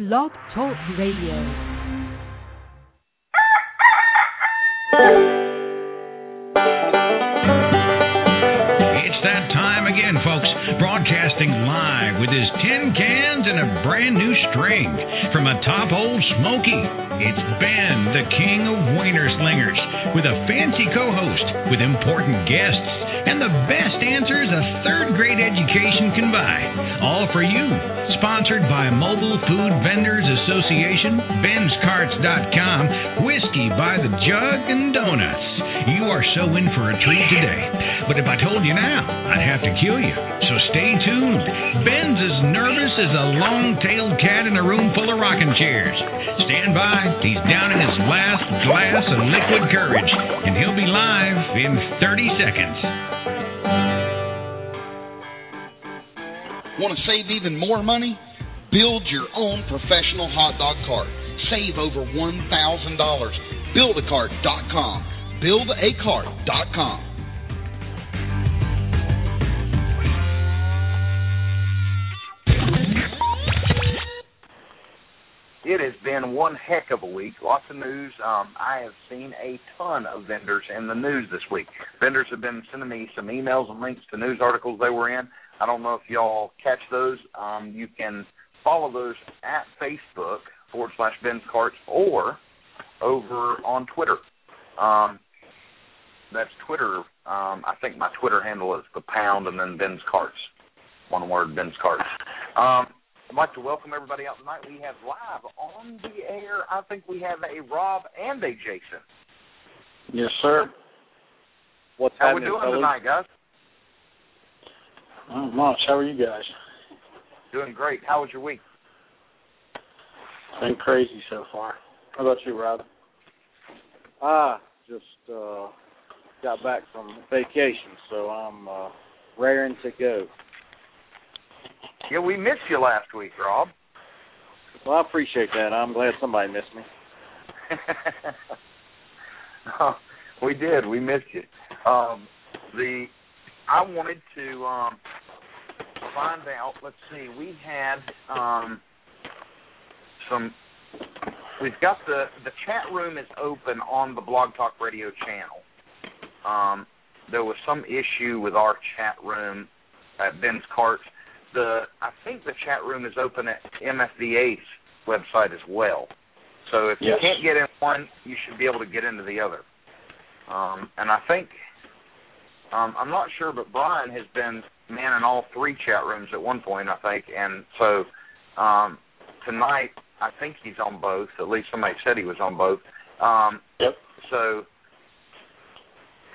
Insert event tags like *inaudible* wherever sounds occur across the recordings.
Blog Talk Radio. String from a top old Smoky. It's Ben, the king of Wiener Slingers, with a fancy co host, with important guests, and the best answers a third grade education can buy. All for you. Sponsored by Mobile Food Vendors Association, Ben'sCarts.com, Whiskey by the Jug, and Donuts. You are so in for a treat today. But if I told you now, I'd have to kill you. So stay tuned. Ben's as nervous as a long tailed cat in a room full of rocking chairs. Stand by. He's down in his last glass of liquid courage, and he'll be live in 30 seconds. Want to save even more money? Build your own professional hot dog cart. Save over $1,000. Buildacart.com. Buildacart.com. It has been one heck of a week. Lots of news. Um, I have seen a ton of vendors in the news this week. Vendors have been sending me some emails and links to news articles they were in. I don't know if y'all catch those. Um, you can follow those at Facebook forward slash Ben's Carts or over on Twitter. Um, that's Twitter. Um, I think my Twitter handle is the pound and then Ben's Carts. One word, Ben's Carts. Um, I'd like to welcome everybody out tonight. We have live on the air. I think we have a Rob and a Jason. Yes, sir. What's How we doing fellas? tonight, guys? Not much. How are you guys? Doing great. How was your week? Been crazy so far. How about you, Rob? Ah, just uh got back from vacation, so I'm uh raring to go. Yeah, we missed you last week, Rob. Well, I appreciate that. I'm glad somebody missed me. Oh, *laughs* we did. We missed you. Um, the I wanted to um, find out. Let's see. We had um, some. We've got the the chat room is open on the Blog Talk Radio channel. Um, there was some issue with our chat room at Ben's Carts. The I think the chat room is open at MFVA's website as well. So if you can't get in one, you should be able to get into the other. Um, and I think um, I'm not sure, but Brian has been manning all three chat rooms at one point, I think. And so um, tonight, I think he's on both. At least somebody said he was on both. Um, Yep. So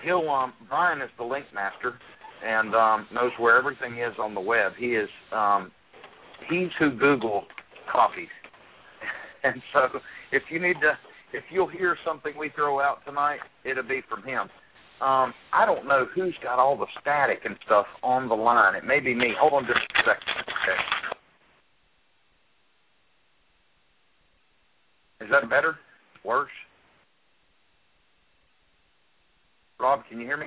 he'll um, Brian is the link master and um, knows where everything is on the web. He is um, he's who Google copies. *laughs* and so if you need to if you'll hear something we throw out tonight, it'll be from him. Um, I don't know who's got all the static and stuff on the line. It may be me. Hold on just a second. Okay. Is that better? Worse? Rob, can you hear me?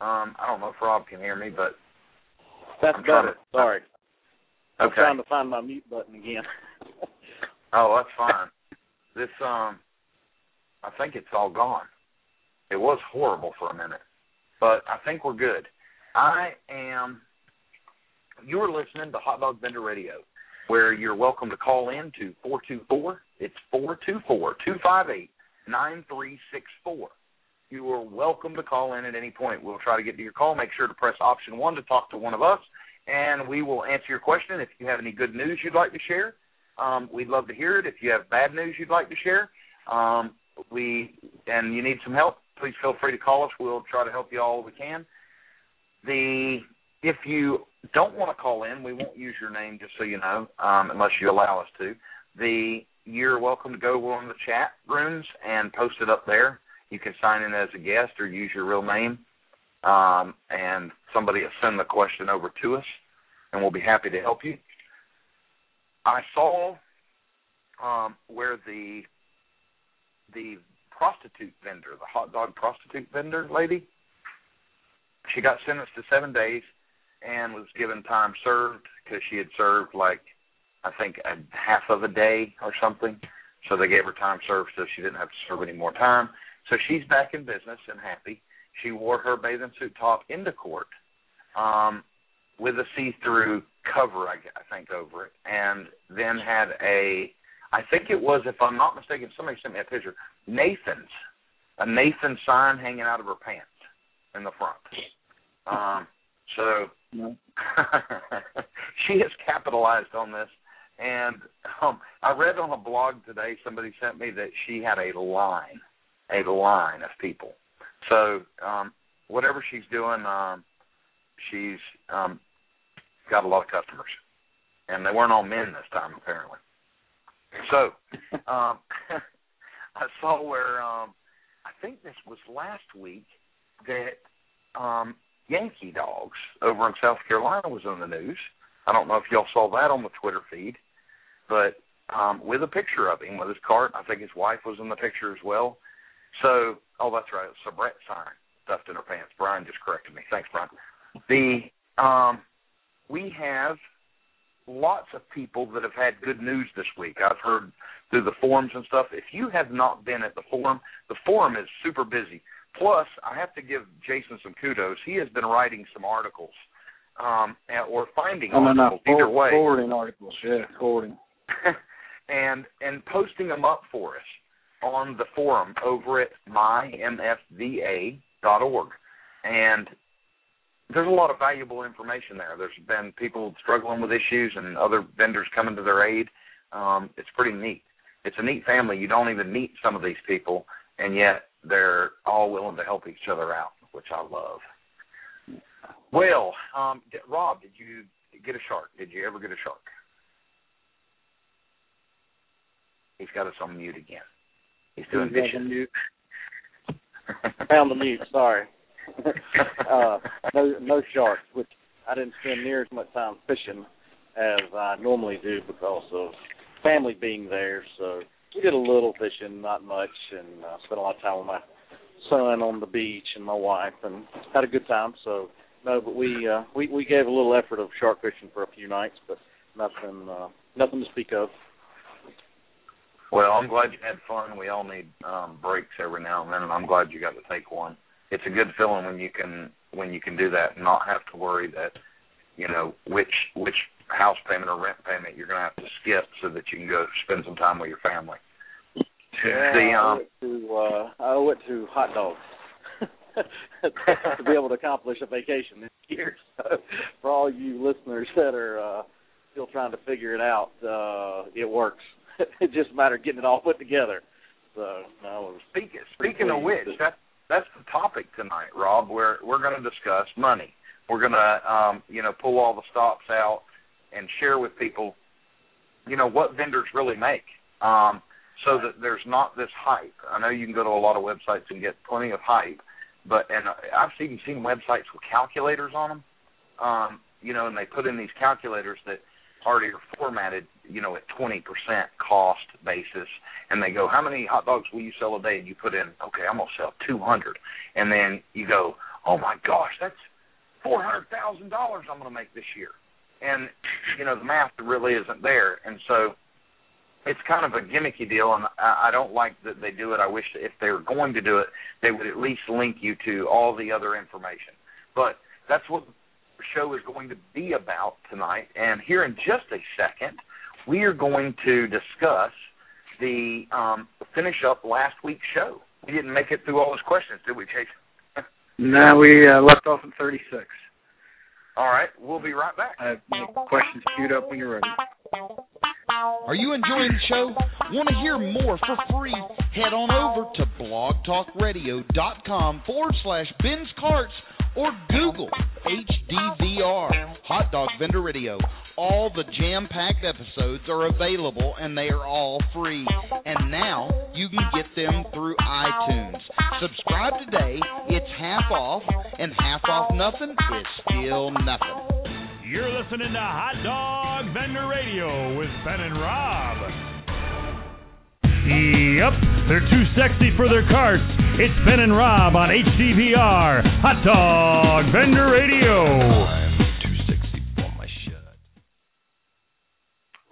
Um, I don't know if Rob can hear me, but That's I'm better. to- Sorry. I'm trying to find my mute button again. *laughs* Oh, that's fine. this um I think it's all gone. It was horrible for a minute. But I think we're good. I am you are listening to Hot Dog Vendor Radio, where you're welcome to call in to four two four. It's four two four two five eight nine three six four. You are welcome to call in at any point. We'll try to get to your call. Make sure to press option one to talk to one of us, and we will answer your question. If you have any good news you'd like to share, um, we'd love to hear it. If you have bad news you'd like to share, um, we and you need some help, please feel free to call us. We'll try to help you all we can. The if you don't want to call in, we won't use your name, just so you know, um, unless you allow us to. The you're welcome to go on the chat rooms and post it up there. You can sign in as a guest or use your real name, um, and somebody will send the question over to us, and we'll be happy to help you. I saw um, where the the prostitute vendor, the hot dog prostitute vendor lady, she got sentenced to seven days, and was given time served because she had served like I think a half of a day or something. So they gave her time served so she didn't have to serve any more time. So she's back in business and happy. She wore her bathing suit top into court um, with a see-through cover, I, I think, over it, and then had a, I think it was, if I'm not mistaken, somebody sent me a picture, Nathan's, a Nathan sign hanging out of her pants in the front. Um, so *laughs* she has capitalized on this and um, I read on a blog today somebody sent me that she had a line, a line of people. So um, whatever she's doing, um, she's um, got a lot of customers, and they weren't all men this time apparently. So *laughs* um, *laughs* I saw where um, I think this was last week that um, Yankee Dogs over in South Carolina was on the news. I don't know if y'all saw that on the Twitter feed but um, with a picture of him with his cart. I think his wife was in the picture as well. So, oh, that's right, it's a Brett sign stuffed in her pants. Brian just corrected me. Thanks, Brian. The um, we have lots of people that have had good news this week. I've heard through the forums and stuff. If you have not been at the forum, the forum is super busy. Plus, I have to give Jason some kudos. He has been writing some articles um, or finding oh, articles. No, no, either way, forwarding articles. Yeah, forwarding. *laughs* and and posting them up for us on the forum over at mymfva.org. And there's a lot of valuable information there. There's been people struggling with issues and other vendors coming to their aid. Um, it's pretty neat. It's a neat family. You don't even meet some of these people, and yet they're all willing to help each other out, which I love. Well, um, Rob, did you get a shark? Did you ever get a shark? He's got us on mute again. He's doing He's dishes. Mute. Found the mute. Sorry. *laughs* uh, no, no sharks. Which I didn't spend near as much time fishing as I normally do because of family being there. So we did a little fishing, not much, and uh, spent a lot of time with my son on the beach and my wife, and had a good time. So no, but we uh, we we gave a little effort of shark fishing for a few nights, but nothing uh, nothing to speak of. Well, I'm glad you had fun. We all need um breaks every now and then, and I'm glad you got to take one. It's a good feeling when you can when you can do that and not have to worry that you know which which house payment or rent payment you're going to have to skip so that you can go spend some time with your family. Yeah, the, um, I owe it to uh, I owe it to hot dogs *laughs* to be able to accomplish a vacation this year. *laughs* So for all you listeners that are uh, still trying to figure it out, uh, it works. *laughs* it's just a matter of getting it all put together. So no, speaking speaking of which, that that's the topic tonight, Rob. We're we're going to discuss money. We're going to um, you know pull all the stops out and share with people, you know, what vendors really make. Um, so that there's not this hype. I know you can go to a lot of websites and get plenty of hype, but and I've even seen websites with calculators on them. Um, you know, and they put in these calculators that already are formatted, you know, at 20% cost basis, and they go, how many hot dogs will you sell a day? And you put in, okay, I'm gonna sell 200, and then you go, oh my gosh, that's four hundred thousand dollars I'm gonna make this year, and you know the math really isn't there, and so it's kind of a gimmicky deal, and I, I don't like that they do it. I wish if they were going to do it, they would at least link you to all the other information. But that's what the show is going to be about tonight. And here in just a second, we are going to discuss the um, finish up last week's show. We didn't make it through all those questions, did we, Chase? *laughs* no, we uh, left off at 36. All right, we'll be right back. I have questions queued up when you're ready. Are you enjoying the show? Want to hear more for free? Head on over to blogtalkradio.com forward slash Ben's Carts or Google HDVR, Hot Dog Vendor Radio. All the jam packed episodes are available and they are all free. And now you can get them through iTunes. Subscribe today, it's half off, and half off nothing is still nothing. You're listening to Hot Dog Vendor Radio with Ben and Rob. Yep, they're too sexy for their carts. It's Ben and Rob on HDVR, Hot Dog Vendor Radio. I'm too sexy for my shirt.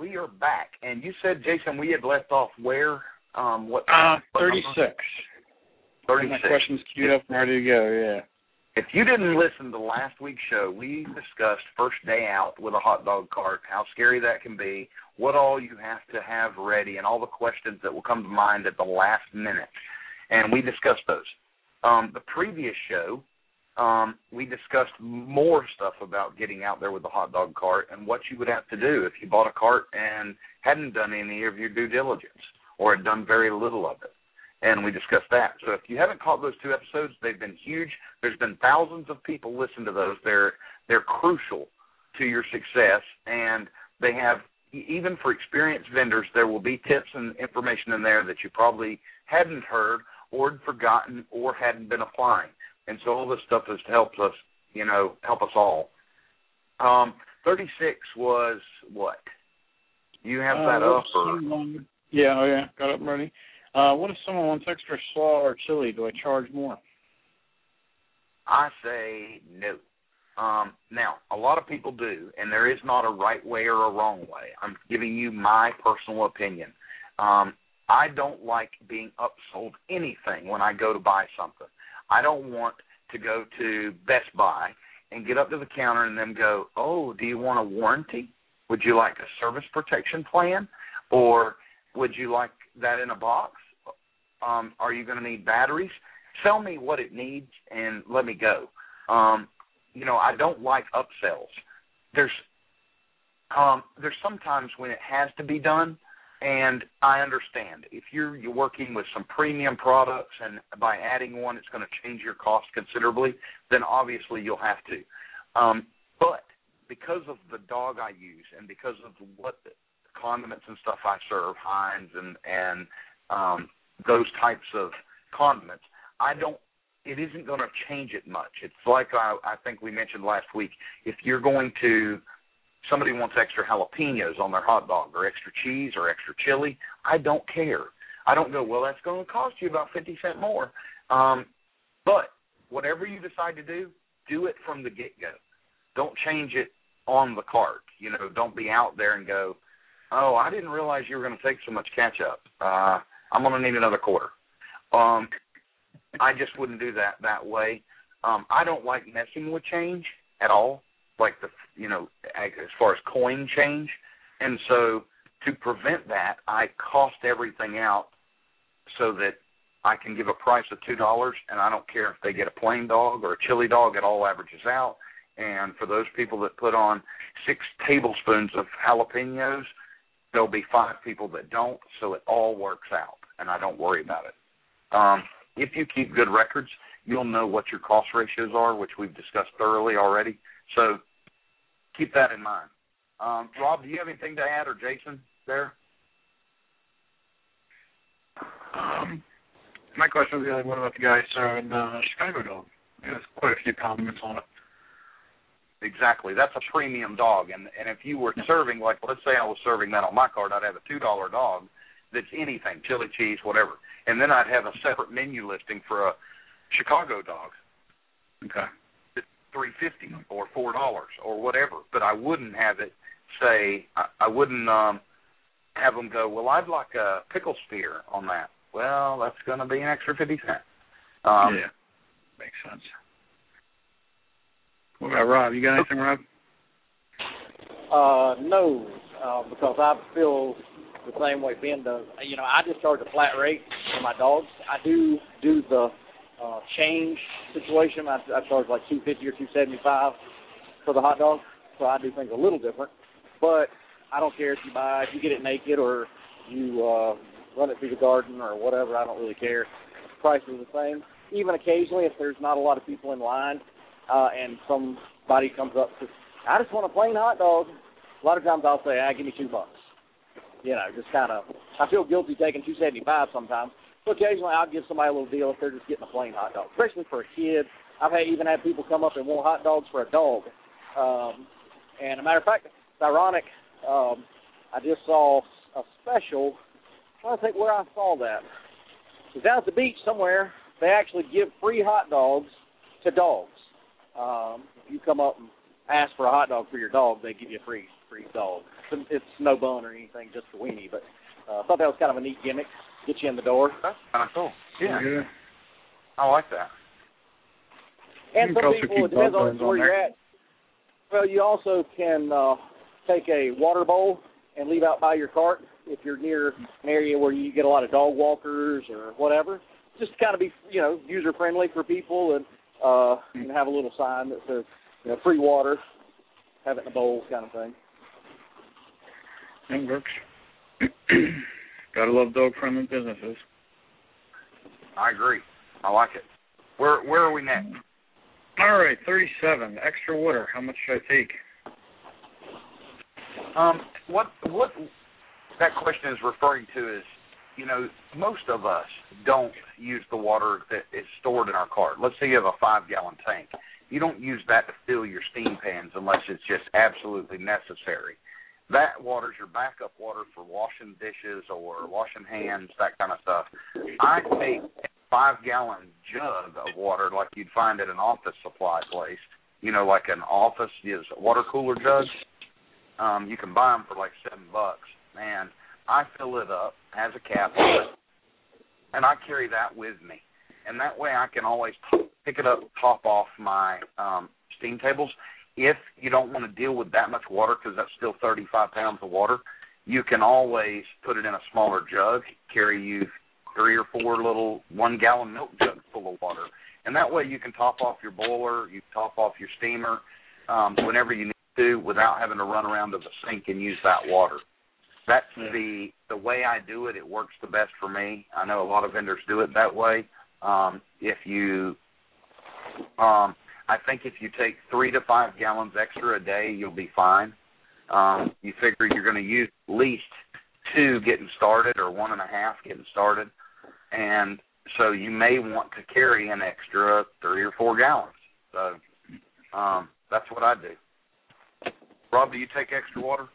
We are back, and you said, Jason, we had left off where? Um, what? Uh, 36. 36. My question's queued up and ready to go, yeah. If you didn't listen to last week's show, we discussed first day out with a hot dog cart, how scary that can be, what all you have to have ready, and all the questions that will come to mind at the last minute. And we discussed those. Um, the previous show, um, we discussed more stuff about getting out there with the hot dog cart and what you would have to do if you bought a cart and hadn't done any of your due diligence or had done very little of it. And we discussed that. So if you haven't caught those two episodes, they've been huge. There's been thousands of people listen to those. They're they're crucial to your success, and they have even for experienced vendors, there will be tips and information in there that you probably hadn't heard or had forgotten or hadn't been applying. And so all this stuff has helped us, you know, help us all. Um, 36 was what? You have that Uh, up or Yeah, oh yeah, got up and ready. Uh, what if someone wants extra slaw or chili? Do I charge more? I say no. Um, now, a lot of people do, and there is not a right way or a wrong way. I'm giving you my personal opinion. Um, I don't like being upsold anything when I go to buy something. I don't want to go to Best Buy and get up to the counter and them go, "Oh, do you want a warranty? Would you like a service protection plan, or would you like that in a box? Um, are you going to need batteries? Sell me what it needs and let me go." Um, you know, I don't like upsells. There's um there's sometimes when it has to be done and I understand. If you're you're working with some premium products and by adding one it's going to change your cost considerably, then obviously you'll have to. Um but because of the dog I use and because of what condiments and stuff I serve, Heinz and and um those types of condiments, I don't it isn't going to change it much. It's like I, I think we mentioned last week. If you're going to, somebody wants extra jalapenos on their hot dog, or extra cheese, or extra chili, I don't care. I don't go. Well, that's going to cost you about fifty cent more. Um, but whatever you decide to do, do it from the get go. Don't change it on the cart. You know, don't be out there and go, oh, I didn't realize you were going to take so much ketchup. Uh, I'm going to need another quarter. Um, I just wouldn't do that that way. Um, I don't like messing with change at all, like the you know as far as coin change, and so to prevent that, I cost everything out so that I can give a price of two dollars, and I don't care if they get a plain dog or a chili dog; it all averages out. And for those people that put on six tablespoons of jalapenos, there'll be five people that don't, so it all works out, and I don't worry about it. Um, if you keep good records, you'll know what your cost ratios are, which we've discussed thoroughly already. So keep that in mind. Um, Rob, do you have anything to add, or Jason there? Um, my question was really, what about the guys serving uh, Chicago dog? There's quite a few comments on it. Exactly. That's a premium dog, and and if you were serving, like let's say I was serving that on my card, I'd have a two dollar dog that's anything, chili cheese, whatever, and then I'd have a separate menu listing for a Chicago dog. Okay. three fifty or four dollars or whatever. But I wouldn't have it say I, I wouldn't um have them go. Well, I'd like a pickle spear on that. Well, that's going to be an extra fifty cent. Um, yeah. Makes sense. What about Rob? You got anything, Rob? Uh, no, uh, because I feel the same way Ben does. You know, I just charge a flat rate for my dogs. I do do the uh, change situation. I, I charge like two fifty or two seventy five for the hot dog, so I do things a little different. But I don't care if you buy, if you get it naked or you uh, run it through the garden or whatever. I don't really care. Price is the same. Even occasionally, if there's not a lot of people in line, uh, and somebody comes up to, I just want a plain hot dog. A lot of times I'll say, ah, give me two bucks. You know, just kind of. I feel guilty taking two seventy five sometimes. So occasionally I'll give somebody a little deal if they're just getting a plain hot dog, especially for a kid. I've had, even had people come up and want hot dogs for a dog. Um, and a matter of fact, it's ironic. Um, I just saw a special. I'm trying to think where I saw that. It was down at the beach somewhere. They actually give free hot dogs to dogs. Um, if you come up and ask for a hot dog for your dog, they give you a free free dog. it's no bun or anything, just a weenie. But uh, I thought that was kind of a neat gimmick. Get you in the door. That's kind of cool. Yeah, yeah. I like that. And some people, keep it depends on buttons on where you're there. at. Well, you also can uh, take a water bowl and leave out by your cart if you're near an area where you get a lot of dog walkers or whatever. Just to kind of be, you know, user friendly for people and uh, and have a little sign that says, you know, free water. Have it in a bowl, kind of thing. It works. *clears throat* Gotta love dog friendly businesses. I agree. I like it. Where where are we next? All right, thirty-seven. Extra water. How much should I take? Um, what what that question is referring to is, you know, most of us don't use the water that is stored in our cart. Let's say you have a five gallon tank. You don't use that to fill your steam pans unless it's just absolutely necessary. That water's your backup water for washing dishes or washing hands, that kind of stuff. I take a five gallon jug of water like you'd find at an office supply place. You know, like an office is water cooler jug. Um, you can buy them for like seven bucks. Man, I fill it up, has a cap and I carry that with me. And that way, I can always pick it up, top off my um, steam tables. If you don't want to deal with that much water, because that's still 35 pounds of water, you can always put it in a smaller jug, carry you three or four little one gallon milk jugs full of water. And that way, you can top off your boiler, you top off your steamer um, whenever you need to without having to run around to the sink and use that water. That's Yeah. the the way I do it. It works the best for me. I know a lot of vendors do it that way. Um, if you, um, I think if you take three to five gallons extra a day, you'll be fine. Um, you figure you're going to use at least two getting started or one and a half getting started, and so you may want to carry an extra three or four gallons. So um, that's what I do. Rob, do you take extra water?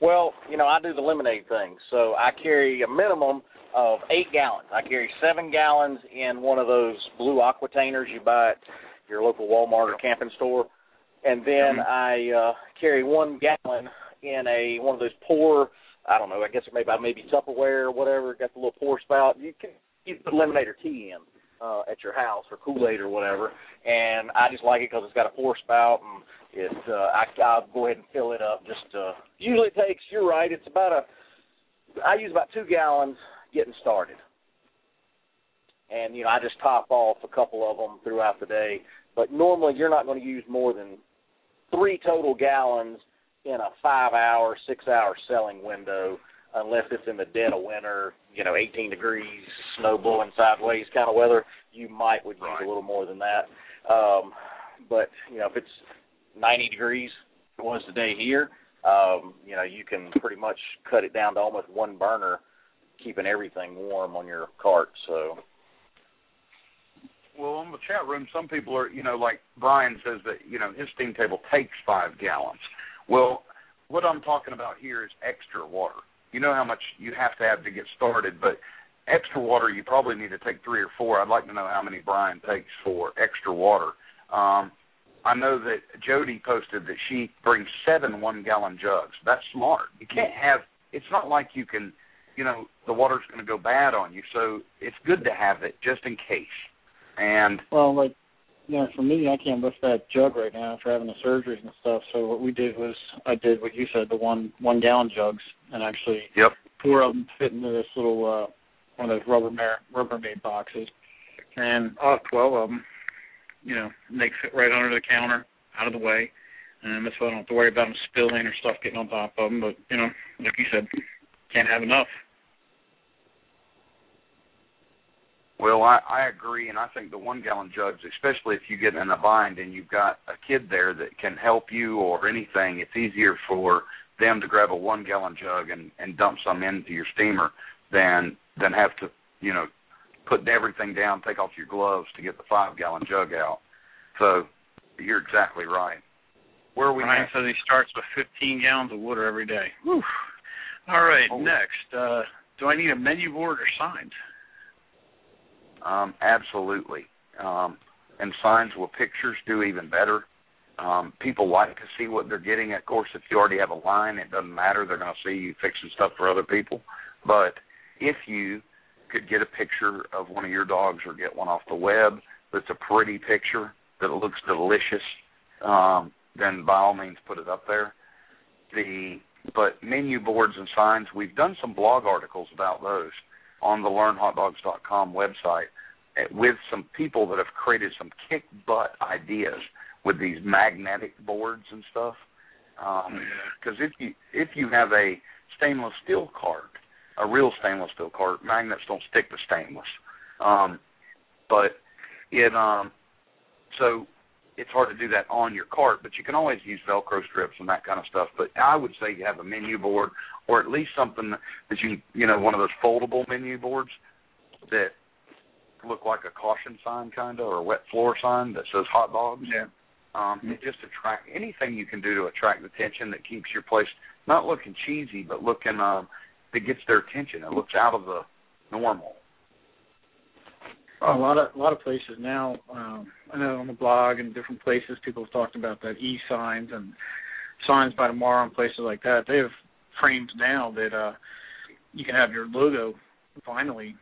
Well, you know, I do the lemonade thing, so I carry a minimum of eight gallons. I carry seven gallons in one of those blue aquatainers you buy at your local Walmart or camping store, and then I uh, carry one gallon in a one of those pour. I don't know. I guess it may by maybe Tupperware or whatever. Got the little pour spout. You can you put lemonade or tea in uh, at your house or Kool Aid or whatever, and I just like it because it's got a pour spout and it. Uh, I I'll go ahead and fill it up. Just uh, usually it takes. You're right. It's about a. I use about two gallons getting started, and you know I just top off a couple of them throughout the day. But normally you're not going to use more than three total gallons in a five-hour, six-hour selling window, unless it's in the dead of winter. You know, 18 degrees, snow blowing sideways kind of weather. You might would use Right. a little more than that. Um, but you know, if it's 90 degrees, it was today here. Um, you know, you can pretty much cut it down to almost one burner, keeping everything warm on your cart. So Well, on the chat room, some people are, you know, like Brian says that, you know, his steam table takes five gallons. Well, what I'm talking about here is extra water. You know how much you have to have to get started, but extra water, you probably need to take three or four. I'd like to know how many Brian takes for extra water. Um, I know that Jody posted that she brings seven one gallon jugs. That's smart. You can't have. It's not like you can, you know, the water's going to go bad on you. So it's good to have it just in case. And Well, like, you know, for me, I can't lift that jug right now after having the surgeries and stuff. So what we did was, I did what you said, the one one gallon jugs, and actually Yep. four of them fit into this little uh one of those Rubbermaid Rubbermaid boxes, and I'll twelve of them. You know, and they fit right under the counter, out of the way, and that's why I don't have to worry about them spilling or stuff getting on top of them. But you know, like you said, can't have enough. Well, I, I agree, and I think the one gallon jugs, especially if you get in a bind and you've got a kid there that can help you or anything, it's easier for them to grab a one gallon jug and, and dump some into your steamer than than have to, you know, put everything down, take off your gloves to get the five gallon jug out. So you're exactly right. Where are we next? says he starts with 15 gallons of water every day. Whew. All right, Oh. next. Uh, do I need a menu board or signs? Um, absolutely. Um, and signs with pictures do even better. Um, people like to see what they're getting. Of course, if you already have a line, it doesn't matter. They're going to see you fixing stuff for other people. But if you could get a picture of one of your dogs or get one off the web that's a pretty picture that looks delicious, um, then by all means put it up there. The but menu boards and signs, we've done some blog articles about those on the learnhotdogs.com website eh, with some people that have created some kick butt ideas with these magnetic boards and stuff. Because um, if you if you have a stainless steel cart, a real stainless steel cart, magnets don't stick to stainless. Um, but it um, so it's hard to do that on your cart, but you can always use Velcro strips and that kind of stuff. But I would say you have a menu board or at least something that you you know one of those foldable menu boards that look like a caution sign kind of or a wet floor sign that says hot dogs. Yeah. Um, mm-hmm. It just attract anything you can do to attract attention that keeps your place not looking cheesy, but looking um, that gets their attention. It looks out of the normal. A lot of a lot of places now. Um, I know on the blog and different places, people have talked about that e signs and signs by tomorrow and places like that. They have frames now that uh, you can have your logo finally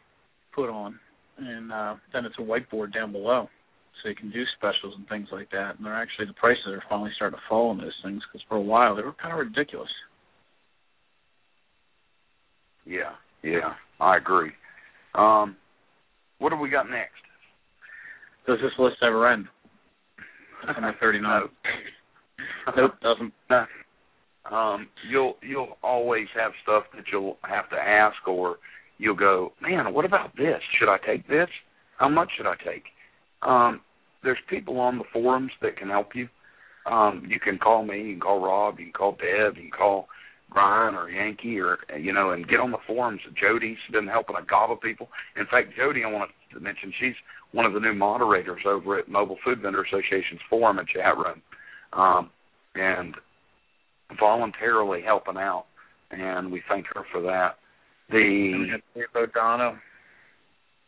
put on, and uh, then it's a whiteboard down below so you can do specials and things like that. And they're actually the prices are finally starting to fall on those things because for a while they were kind of ridiculous. Yeah, yeah, I agree. Um, what do we got next? Does this list ever end? Number thirty-nine. *laughs* *laughs* nope, doesn't. *laughs* No. Um, you'll you'll always have stuff that you'll have to ask, or you'll go, man, what about this? Should I take this? How much should I take? Um, there's people on the forums that can help you. Um, you can call me, you can call Rob, you can call Deb, you can call Brian or Yankee or you know, and get on the forums. Jody's been helping a gobble of people. In fact, Jody, I want to mention, she's one of the new moderators over at Mobile Food Vendor Association's forum and chat room, um, and voluntarily helping out, and we thank her for that. The Dave O'Donnell.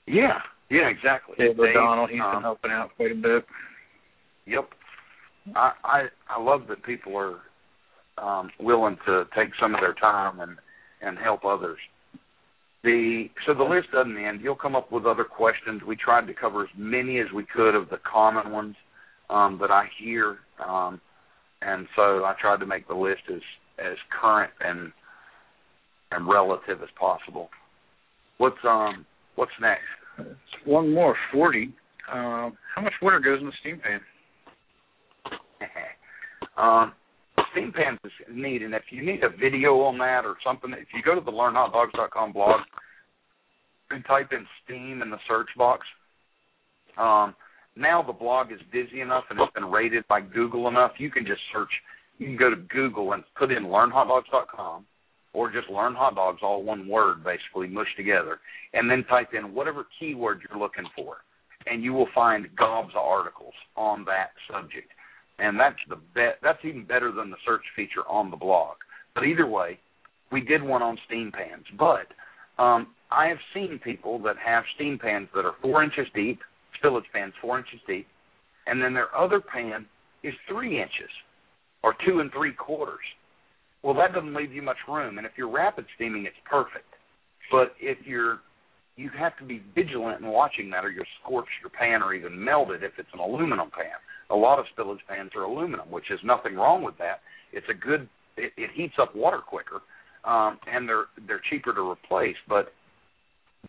Yeah, yeah, exactly. Dave, Dave O'Donnell, he's um, been helping out quite a bit. Yep. I I I love that people are um willing to take some of their time and and help others. The so the list doesn't end. You'll come up with other questions. We tried to cover as many as we could of the common ones um, that I hear, um, and so I tried to make the list as as current and and relative as possible. What's um what's next? one more, 40. Uh, how much water goes in the steam pan? *laughs* um, steam pans is neat, and if you need a video on that or something, if you go to the learnhotdogs.com blog and type in steam in the search box, um, now the blog is busy enough and it's been rated by Google enough, you can just search. You can go to Google and put in learnhotdogs.com or just learn hot dogs, all one word basically mushed together, and then type in whatever keyword you're looking for, and you will find gobs of articles on that subject. And that's the be- that's even better than the search feature on the blog. But either way, we did one on steam pans. But um, I have seen people that have steam pans that are four inches deep, spillage pans four inches deep, and then their other pan is three inches or two and three quarters well, that doesn't leave you much room. And if you're rapid steaming, it's perfect. But if you're you have to be vigilant in watching that, or you'll scorch your pan or even melt it if it's an aluminum pan. A lot of spillage pans are aluminum, which is nothing wrong with that. It's a good. It, it heats up water quicker, um, and they're they're cheaper to replace. But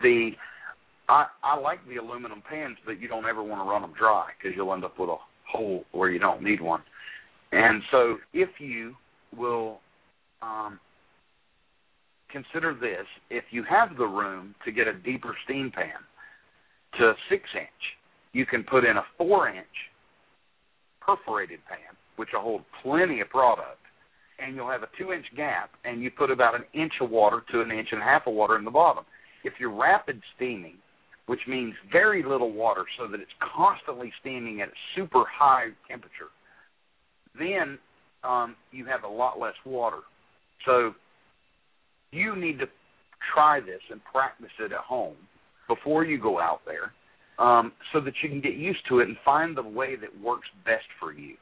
the I I like the aluminum pans, but you don't ever want to run them dry because you'll end up with a hole where you don't need one. And so if you will um, consider this: if you have the room to get a deeper steam pan to six inch, you can put in a four inch perforated pan, which will hold plenty of product, and you'll have a two inch gap, and you put about an inch of water to an inch and a half of water in the bottom. If you're rapid steaming, which means very little water so that it's constantly steaming at a super high temperature, then um, you have a lot less water so you need to try this and practice it at home before you go out there um, so that you can get used to it and find the way that works best for you.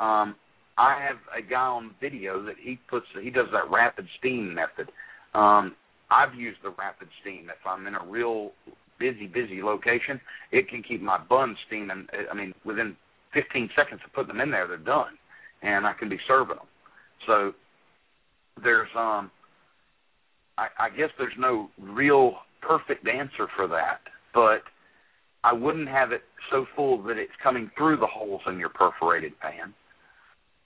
Um, I have a guy on video that he puts he does that rapid steam method. Um, I've used the rapid steam. If I'm in a real busy, busy location, it can keep my buns steaming. I mean, within 15 seconds of putting them in there, they're done, and I can be serving them. So there's um, I, I guess there's no real perfect answer for that, but I wouldn't have it so full that it's coming through the holes in your perforated pan.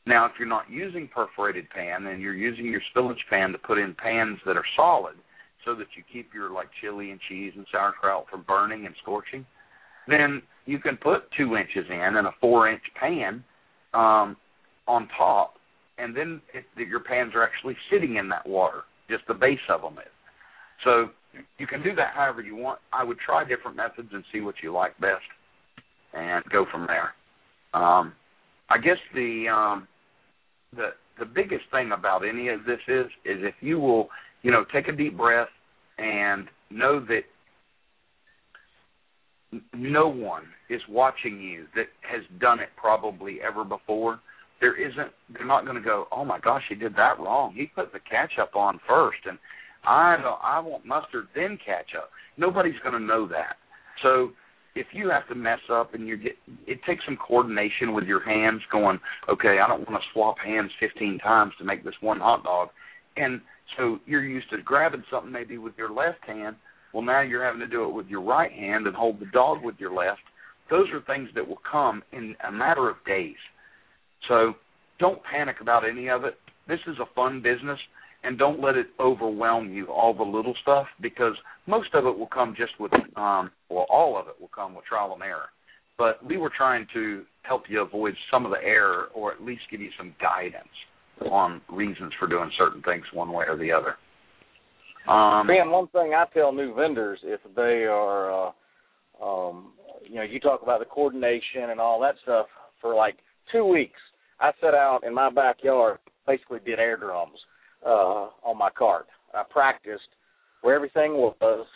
Now, if you're not using perforated pan and you're using your spillage pan to put in pans that are solid, so that you keep your like chili and cheese and sauerkraut from burning and scorching, then you can put two inches in in a four inch pan um, on top, and then it, your pans are actually sitting in that water. Just the base of them is. So you can do that however you want. I would try different methods and see what you like best, and go from there. Um, I guess the um, the the biggest thing about any of this is is if you will, you know, take a deep breath and know that no one is watching you that has done it probably ever before. There isn't. They're not going to go. Oh my gosh, he did that wrong. He put the ketchup on first, and I don't. I want mustard then ketchup. Nobody's going to know that. So if you have to mess up and you get, it takes some coordination with your hands. Going, okay, I don't want to swap hands 15 times to make this one hot dog, and so you're used to grabbing something maybe with your left hand well, now you're having to do it with your right hand and hold the dog with your left. Those are things that will come in a matter of days. So don't panic about any of it. This is a fun business, and don't let it overwhelm you, all the little stuff, because most of it will come just with, um, well, all of it will come with trial and error. But we were trying to help you avoid some of the error or at least give you some guidance on reasons for doing certain things one way or the other. Um, ben, one thing I tell new vendors if they are, uh, um, you know, you talk about the coordination and all that stuff for like two weeks. I set out in my backyard, basically did air drums uh, on my cart. I practiced where everything was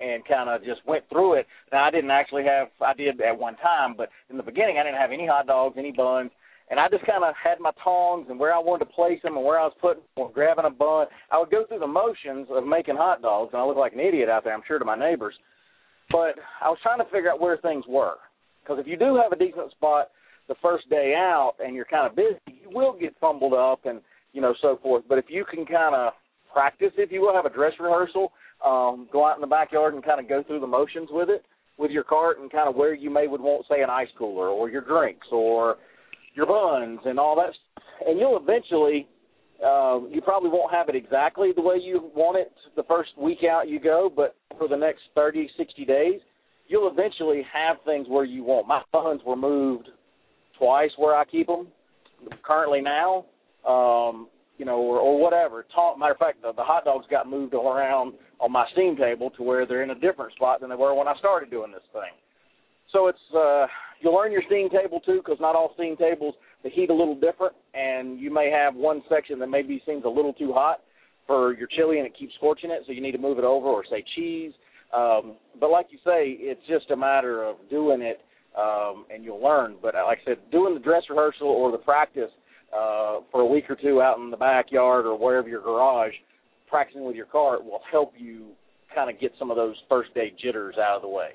and kind of just went through it. Now I didn't actually have, I did at one time, but in the beginning I didn't have any hot dogs, any buns, and I just kind of had my tongs and where I wanted to place them and where I was putting or grabbing a bun. I would go through the motions of making hot dogs, and I look like an idiot out there, I'm sure, to my neighbors. But I was trying to figure out where things were, because if you do have a decent spot the first day out and you're kind of busy, you will get fumbled up and you know so forth. But if you can kind of practice, if you will, have a dress rehearsal, um, go out in the backyard and kind of go through the motions with it with your cart and kind of where you may would want say an ice cooler or your drinks or your buns and all that, and you'll eventually. Uh, you probably won't have it exactly the way you want it the first week out you go, but for the next 30, 60 days, you'll eventually have things where you want. My buns were moved twice where I keep them currently now, um, you know, or, or whatever. Talk, matter of fact, the, the hot dogs got moved around on my steam table to where they're in a different spot than they were when I started doing this thing. So it's uh, you'll learn your steam table too, because not all steam tables the heat a little different, and you may have one section that maybe seems a little too hot for your chili, and it keeps scorching it, so you need to move it over, or say cheese. Um, but like you say, it's just a matter of doing it, um, and you'll learn. But like I said, doing the dress rehearsal or the practice uh, for a week or two out in the backyard or wherever your garage, practicing with your cart will help you kind of get some of those first day jitters out of the way.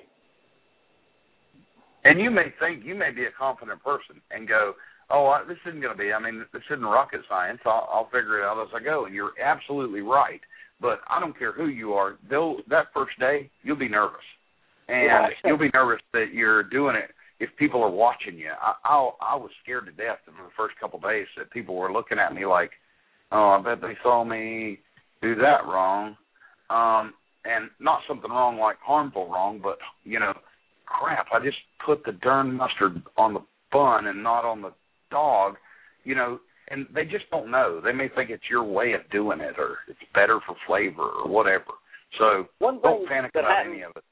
And you may think you may be a confident person and go, "Oh, I, this isn't going to be. I mean, this isn't rocket science. I'll, I'll figure it out as I go." And you're absolutely right. But I don't care who you are. They'll that first day you'll be nervous, and yeah. you'll be nervous that you're doing it if people are watching you. I I, I was scared to death in the first couple of days that people were looking at me like, "Oh, I bet they saw me do that wrong." Um, and not something wrong like harmful wrong, but you know crap, I just put the darn mustard on the bun and not on the dog, you know, and they just don't know. They may think it's your way of doing it or it's better for flavor or whatever. So one don't panic about any of it.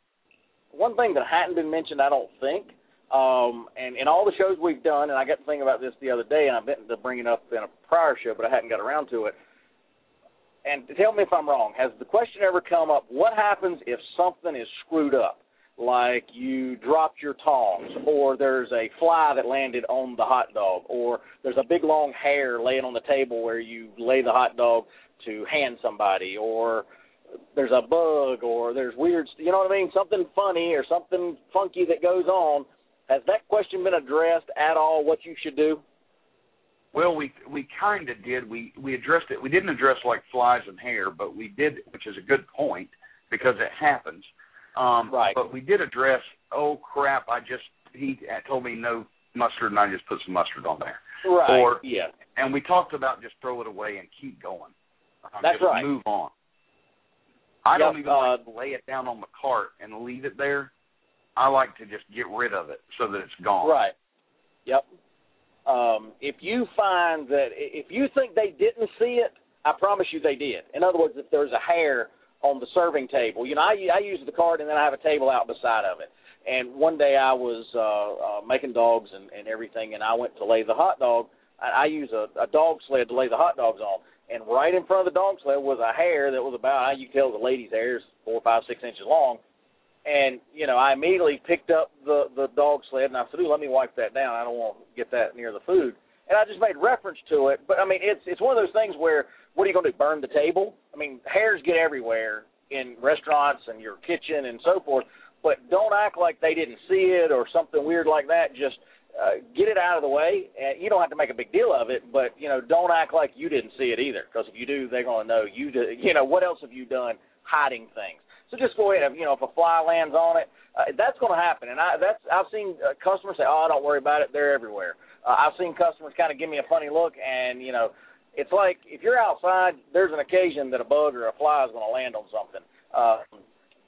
One thing that hadn't been mentioned, I don't think, um, and in all the shows we've done, and I got to think about this the other day, and I meant to bring it up in a prior show, but I hadn't got around to it. And tell me if I'm wrong. Has the question ever come up? What happens if something is screwed up? like you dropped your tongs, or there's a fly that landed on the hot dog, or there's a big long hair laying on the table where you lay the hot dog to hand somebody, or there's a bug, or there's weird, you know what I mean? Something funny or something funky that goes on. Has that question been addressed at all? What you should do? Well, we we kind of did. We we addressed it. We didn't address like flies and hair, but we did, which is a good point because it happens. Um, right. But we did address. Oh crap! I just he told me no mustard, and I just put some mustard on there. Right. Or yeah. and we talked about just throw it away and keep going. Um, That's just right. Move on. I Yep, don't even uh, like to lay it down on the cart and leave it there. I like to just get rid of it so that it's gone. Right. Yep. Um, if you find that if you think they didn't see it, I promise you they did. In other words, if there's a hair on the serving table, you know, I, I use the cart and then I have a table out beside of it. And one day I was uh, uh, making dogs and, and everything, and I went to lay the hot dog. I, use a, a dog sled to lay the hot dogs on, and right in front of the dog sled was a hair that was about you can tell the lady's hair is four, five, six inches long. And you know, I immediately picked up the the dog sled and I said, "Ooh, let me wipe that down. I don't want to get that near the food." And I just made reference to it. But I mean, it's it's one of those things where what are you going to do? Burn the table? I mean, hairs get everywhere in restaurants and your kitchen and so forth. But don't act like they didn't see it or something weird like that. Just uh, get it out of the way. And you don't have to make a big deal of it, but you know, don't act like you didn't see it either. Because if you do, they're going to know you. Did, you know, what else have you done hiding things? So just go ahead. You know, if a fly lands on it, uh, that's going to happen. And I that's I've seen uh, customers say, "Oh, don't worry about it. They're everywhere." Uh, I've seen customers kind of give me a funny look, and you know, it's like if you're outside, there's an occasion that a bug or a fly is going to land on something. Uh,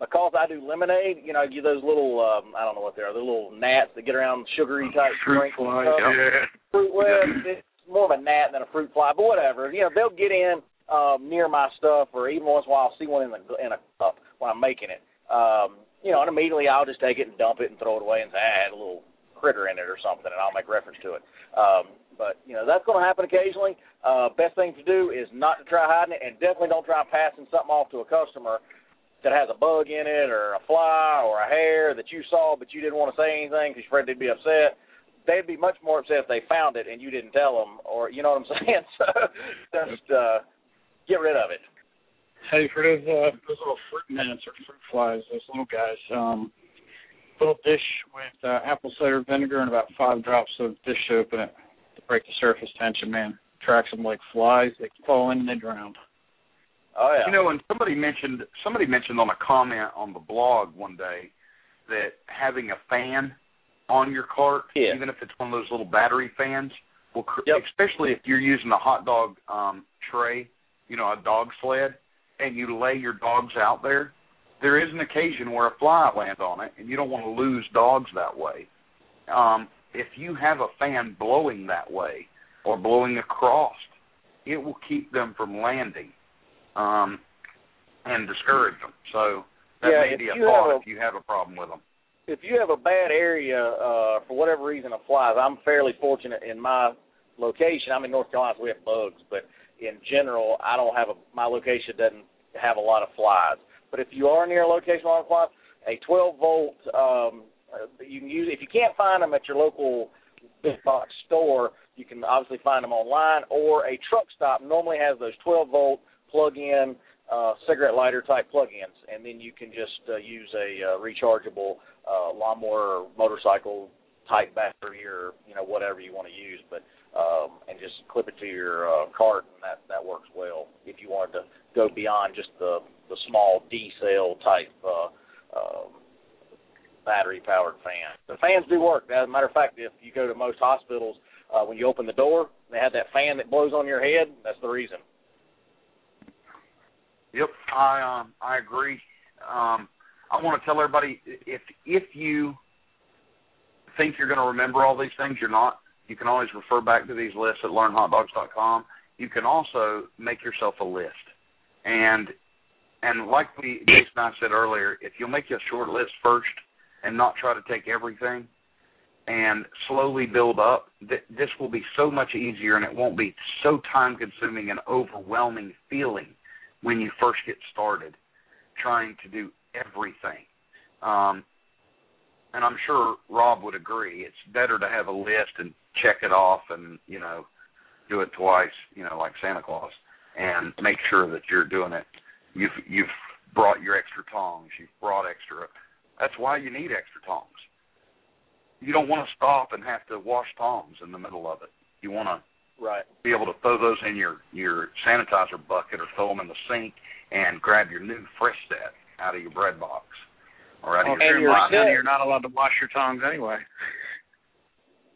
because I do lemonade, you know, I give those little um, I don't know what they are, the little gnats that get around sugary type Fruit drinks. and stuff. Yeah. Fruit well, it's more of a gnat than a fruit fly, but whatever. You know, they'll get in um, near my stuff, or even once in a while I'll see one in the in a cup when I'm making it. Um, you know, and immediately I'll just take it and dump it and throw it away and say, I had a little critter in it or something, and I'll make reference to it. Um, but you know, that's going to happen occasionally. Uh, best thing to do is not to try hiding it, and definitely don't try passing something off to a customer that has a bug in it or a fly or a hair that you saw but you didn't want to say anything because you're afraid they'd be upset. They'd be much more upset if they found it and you didn't tell them, or you know what I'm *laughs* saying. So just uh, get rid of it. Hey, for those uh, those little fruit gnats or fruit flies, those little guys, um, little dish with uh, apple cider vinegar and about five drops of dish soap in it to break the surface tension. Man, tracks them like flies. They fall in and they drown. Oh yeah. You know, and somebody mentioned somebody mentioned on a comment on the blog one day that having a fan on your cart, Yeah. even if it's one of those little battery fans, will cr- Yep. especially if you're using a hot dog um tray, you know, a dog sled, and you lay your dogs out there, there is an occasion where a fly lands on it, and you don't want to lose dogs that way. Um, if you have a fan blowing that way or blowing across, it will keep them from landing um, and discourage them. So that Yeah, may be a thought a- if you have a problem with them. if you have a bad area uh for whatever reason of flies, I'm fairly fortunate in my location. I'm in North Carolina, so we have bugs, but in general, I don't have a my location doesn't have a lot of flies. But if you are near a location with of flies, a 12 volt um uh, you can use if you can't find them at your local big box store, you can obviously find them online or a truck stop normally has those 12 volt plug in uh, cigarette lighter type plug-ins, and then you can just uh, use a uh, rechargeable uh, lawnmower or motorcycle type battery or you know whatever you want to use, but um, and just clip it to your uh, cart, and that that works well. If you wanted to go beyond just the the small D cell type uh, um, battery powered fan, the fans do work. As a matter of fact, if you go to most hospitals, uh, when you open the door, they have that fan that blows on your head. That's the reason. Yep, I um I agree. Um, I want to tell everybody if if you think you're going to remember all these things, you're not. You can always refer back to these lists at learnhotdogs.com. You can also make yourself a list, and and like we Jason and I said earlier, if you'll make a short list first and not try to take everything, and slowly build up, th- this will be so much easier, and it won't be so time consuming and overwhelming feeling when you first get started trying to do everything. Um, and I'm sure Rob would agree, it's better to have a list and check it off and, you know, do it twice, you know, like Santa Claus, and make sure that you're doing it. You've you've brought your extra tongs, you've brought extra. That's why you need extra tongs. You don't want to stop and have to wash tongs in the middle of it. You want to Right. be able to throw those in your your sanitizer bucket or throw them in the sink and grab your new fresh set out of your bread box or out of if your you're your in box. Montana, set- you're not allowed to wash your tongs anyway.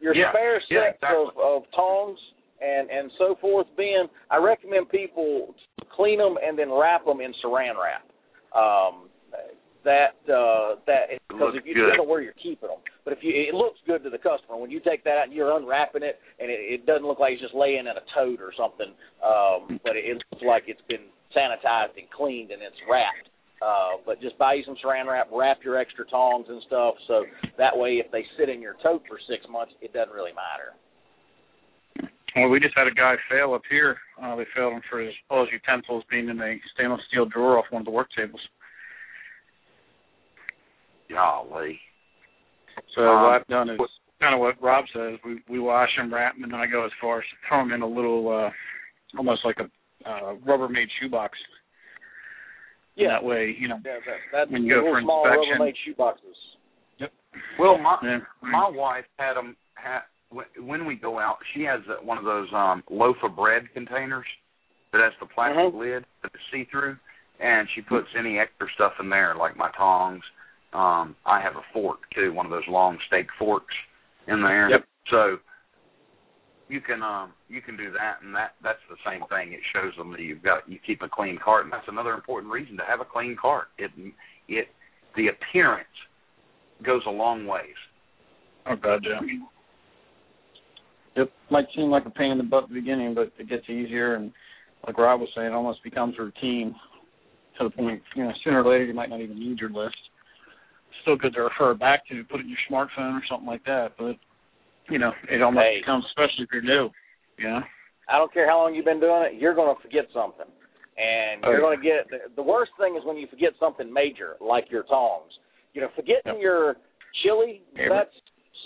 Your Yeah, spare yeah, sets of, of tongs and and so forth, Ben. I recommend people clean them and then wrap them in Saran wrap. Um, that uh, that because looks if you good. don't know where you're keeping them, but if you it looks good to the customer when you take that out and you're unwrapping it and it, it doesn't look like it's just laying in a tote or something, um, but it, it looks like it's been sanitized and cleaned and it's wrapped. Uh, but just buy you some saran wrap, wrap your extra tongs and stuff, so that way if they sit in your tote for six months, it doesn't really matter. Well, we just had a guy fail up here. Uh, they failed him for his all his utensils being in a stainless steel drawer off one of the work tables. Golly. So Um, what I've done is kind of what Rob says. We we wash them, wrap them, and then I go as far as to throw them in a little, uh, almost like a uh, Rubbermaid shoebox. And Yeah, that way, you know. yeah, that, that's When you go for small inspection. Rubbermaid shoe boxes. Well, my Yeah. my wife had them. Ha, when- when we go out, she has uh, one of those um loaf of bread containers that has the plastic Mhm. lid that is see through, and she puts any extra stuff in there, like my tongs. Um, I have a fork too, one of those long steak forks in there. Yep. So you can um you can do that, and that that's the same thing. It shows them that you've got you keep a clean cart, and that's another important reason to have a clean cart. It it the appearance goes a long ways. Oh God, yeah. It might seem like a pain in the butt at the beginning, but it gets easier, and like Rob was saying, it almost becomes routine to the point, you know, sooner or later you might not even need your list. Still good to refer back to, put it in your smartphone or something like that, but you know, it almost Hey. becomes, especially if you're new, you know. I don't care how long you've been doing it, you're going to forget something. And Oh, you're yeah. going to get the, the worst thing is when you forget something major, like your tongs. You know, forgetting Yep. your chili, Yeah, that's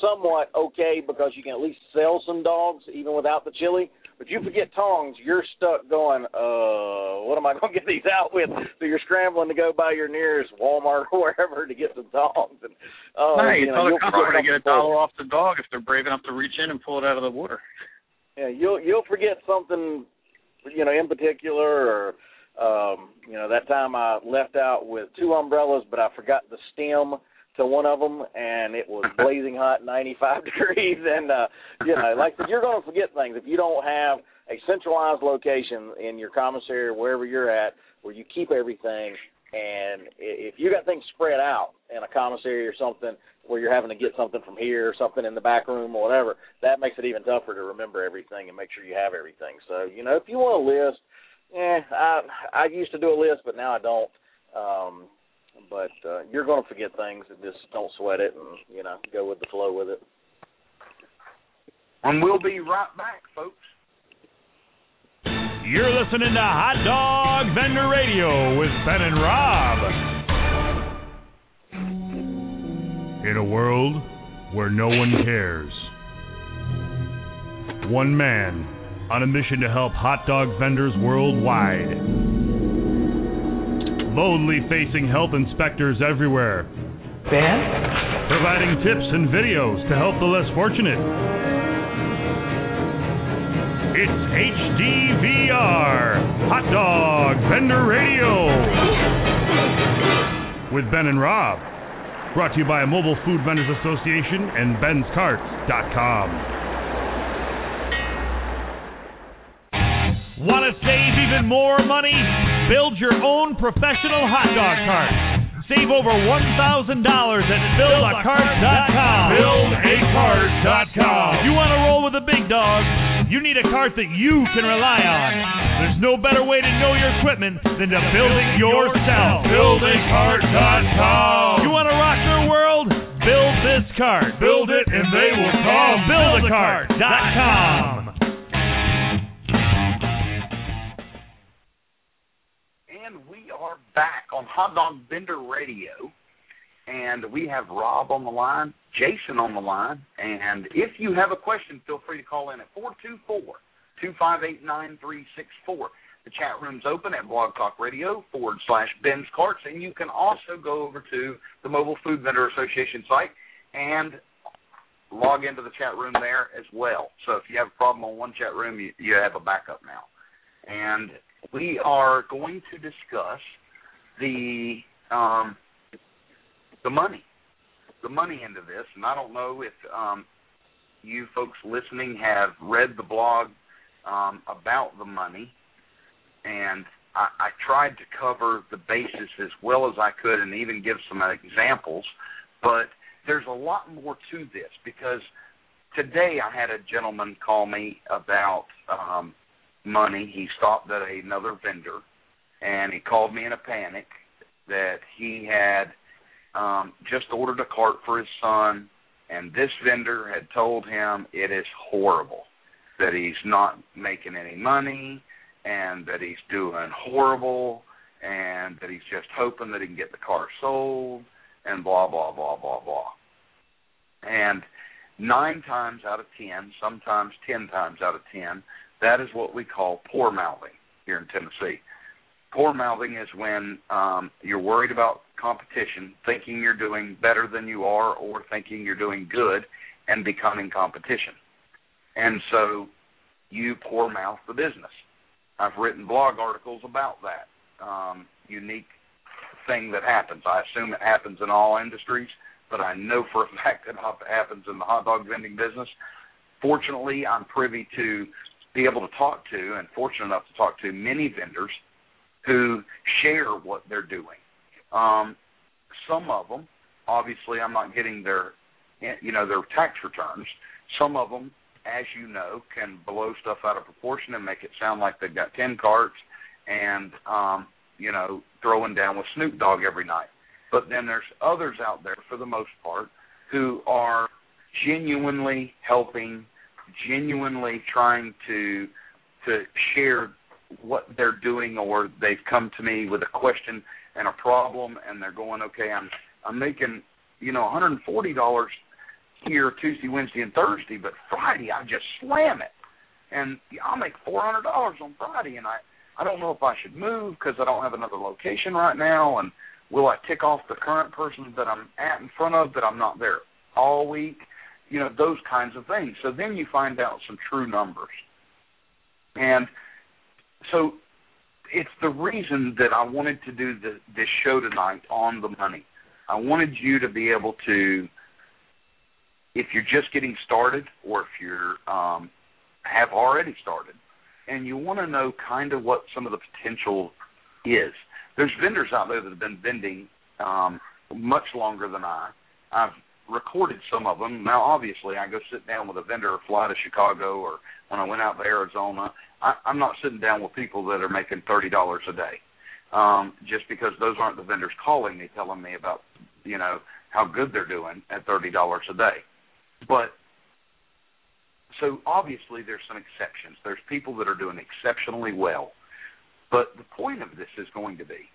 somewhat okay because you can at least sell some dogs even without the chili. But you forget tongs, you're stuck going, uh, what am I *laughs* going to get these out with? So you're scrambling to go by your nearest Walmart or wherever to get some tongs. And, uh, no, you, you know, you'll forget to get a dollar off the dog if they're brave enough to reach in and pull it out of the water. yeah, you'll you'll forget something, you know, in particular, or um, you know, that time I left out with two umbrellas, but I forgot the stem to one of them, and it was blazing hot, 95 *laughs* degrees, and uh, you know, like you're going to forget things if you don't have a centralized location in your commissary or wherever you're at where you keep everything. And if you got things spread out in a commissary or something where you're having to get something from here or something in the back room or whatever, that makes it even tougher to remember everything and make sure you have everything. So, you know, if you want a list, eh, I I used to do a list, but now I don't. Um, but uh, you're going to forget things, and just don't sweat it, and you know, go with the flow with it. And we'll be right back, folks. You're listening to Hot Dog Vendor Radio with Ben and Rob. In a world where no one cares, one man on a mission to help hot dog vendors worldwide, boldly facing health inspectors everywhere, Ben? providing tips and videos to help the less fortunate. It's HDVR, Hot Dog Vendor Radio. With Ben and Rob. Brought to you by Mobile Food Vendors Association and Ben'sCarts.com. Want to save even more money? Build your own professional hot dog cart. Save over $1,000 at BuildACart.com. BuildACart.com. You want to roll with the big dogs? You need a cart that you can rely on. There's no better way to know your equipment than to build it yourself. BuildACart.com. You want to rock their world? Build this cart. Build it and they will come. BuildACart.com. And we are back on Hot Dog Vendor Radio. and we have Rob on the line, Jason on the line, and if you have a question, feel free to call in at four two four two five eight nine three six four. The chat room's open at Blog Talk Radio forward slash Ben's Carts, and you can also go over to the Mobile Food Vendor Association site and log into the chat room there as well. So if you have a problem on one chat room, you, you have a backup now. And we are going to discuss the um, the money, the money of this. And I don't know if um, you folks listening have read the blog um, about the money, and I, I tried to cover the basis as well as I could, and even give some examples. But there's a lot more to this because today I had a gentleman call me about um, money. He stopped at another vendor, and he called me in a panic that he had um, just ordered a cart for his son, and this vendor had told him it is horrible, that he's not making any money, and that he's doing horrible, and that he's just hoping that he can get the car sold, and blah blah blah blah blah. And nine times out of ten, sometimes ten times out of ten, that is what we call poor mouthing here in Tennessee. Poor mouthing is when um, you're worried about competition, thinking you're doing better than you are, or thinking you're doing good and becoming competition. And so you poor mouth the business. I've written blog articles about that um, unique thing that happens. I assume it happens in all industries, but I know for a *laughs* fact that it happens in the hot dog vending business. Fortunately, I'm privy to be able to talk to and fortunate enough to talk to many vendors who share what they're doing. Um, some of them, obviously, I'm not getting their, you know, their tax returns. Some of them, as you know, can blow stuff out of proportion and make it sound like they've got ten carts and, um, you know, throwing down with Snoop Dogg every night. But then there's others out there, for the most part, who are genuinely helping, genuinely trying to to share what they're doing or they've come to me with a question and a problem and they're going okay i'm i'm making you know one hundred and forty dollars here tuesday wednesday and thursday but friday i just slam it. And i'll make four hundred dollars on friday and i i don't know if i should move because i don't have another location right now and will i tick off the current person that i'm at in front of that i'm not there all week you know those kinds of things so then you find out some true numbers and so it's the reason that I wanted to do the, this show tonight on the money. I wanted you to be able to, if you're just getting started, or if you're um, have already started, and you want to know kind of what some of the potential is. There's vendors out there that have been vending um, much longer than I. I've recorded some of them. Now, obviously, I go sit down with a vendor, or fly to Chicago, or when I went out to Arizona, I, I'm not sitting down with people that are making thirty dollars a day, um, just because those aren't the vendors calling me, telling me about you know how good they're doing at thirty dollars a day. But so obviously there's some exceptions. There's people that are doing exceptionally well. But the point of this is going to be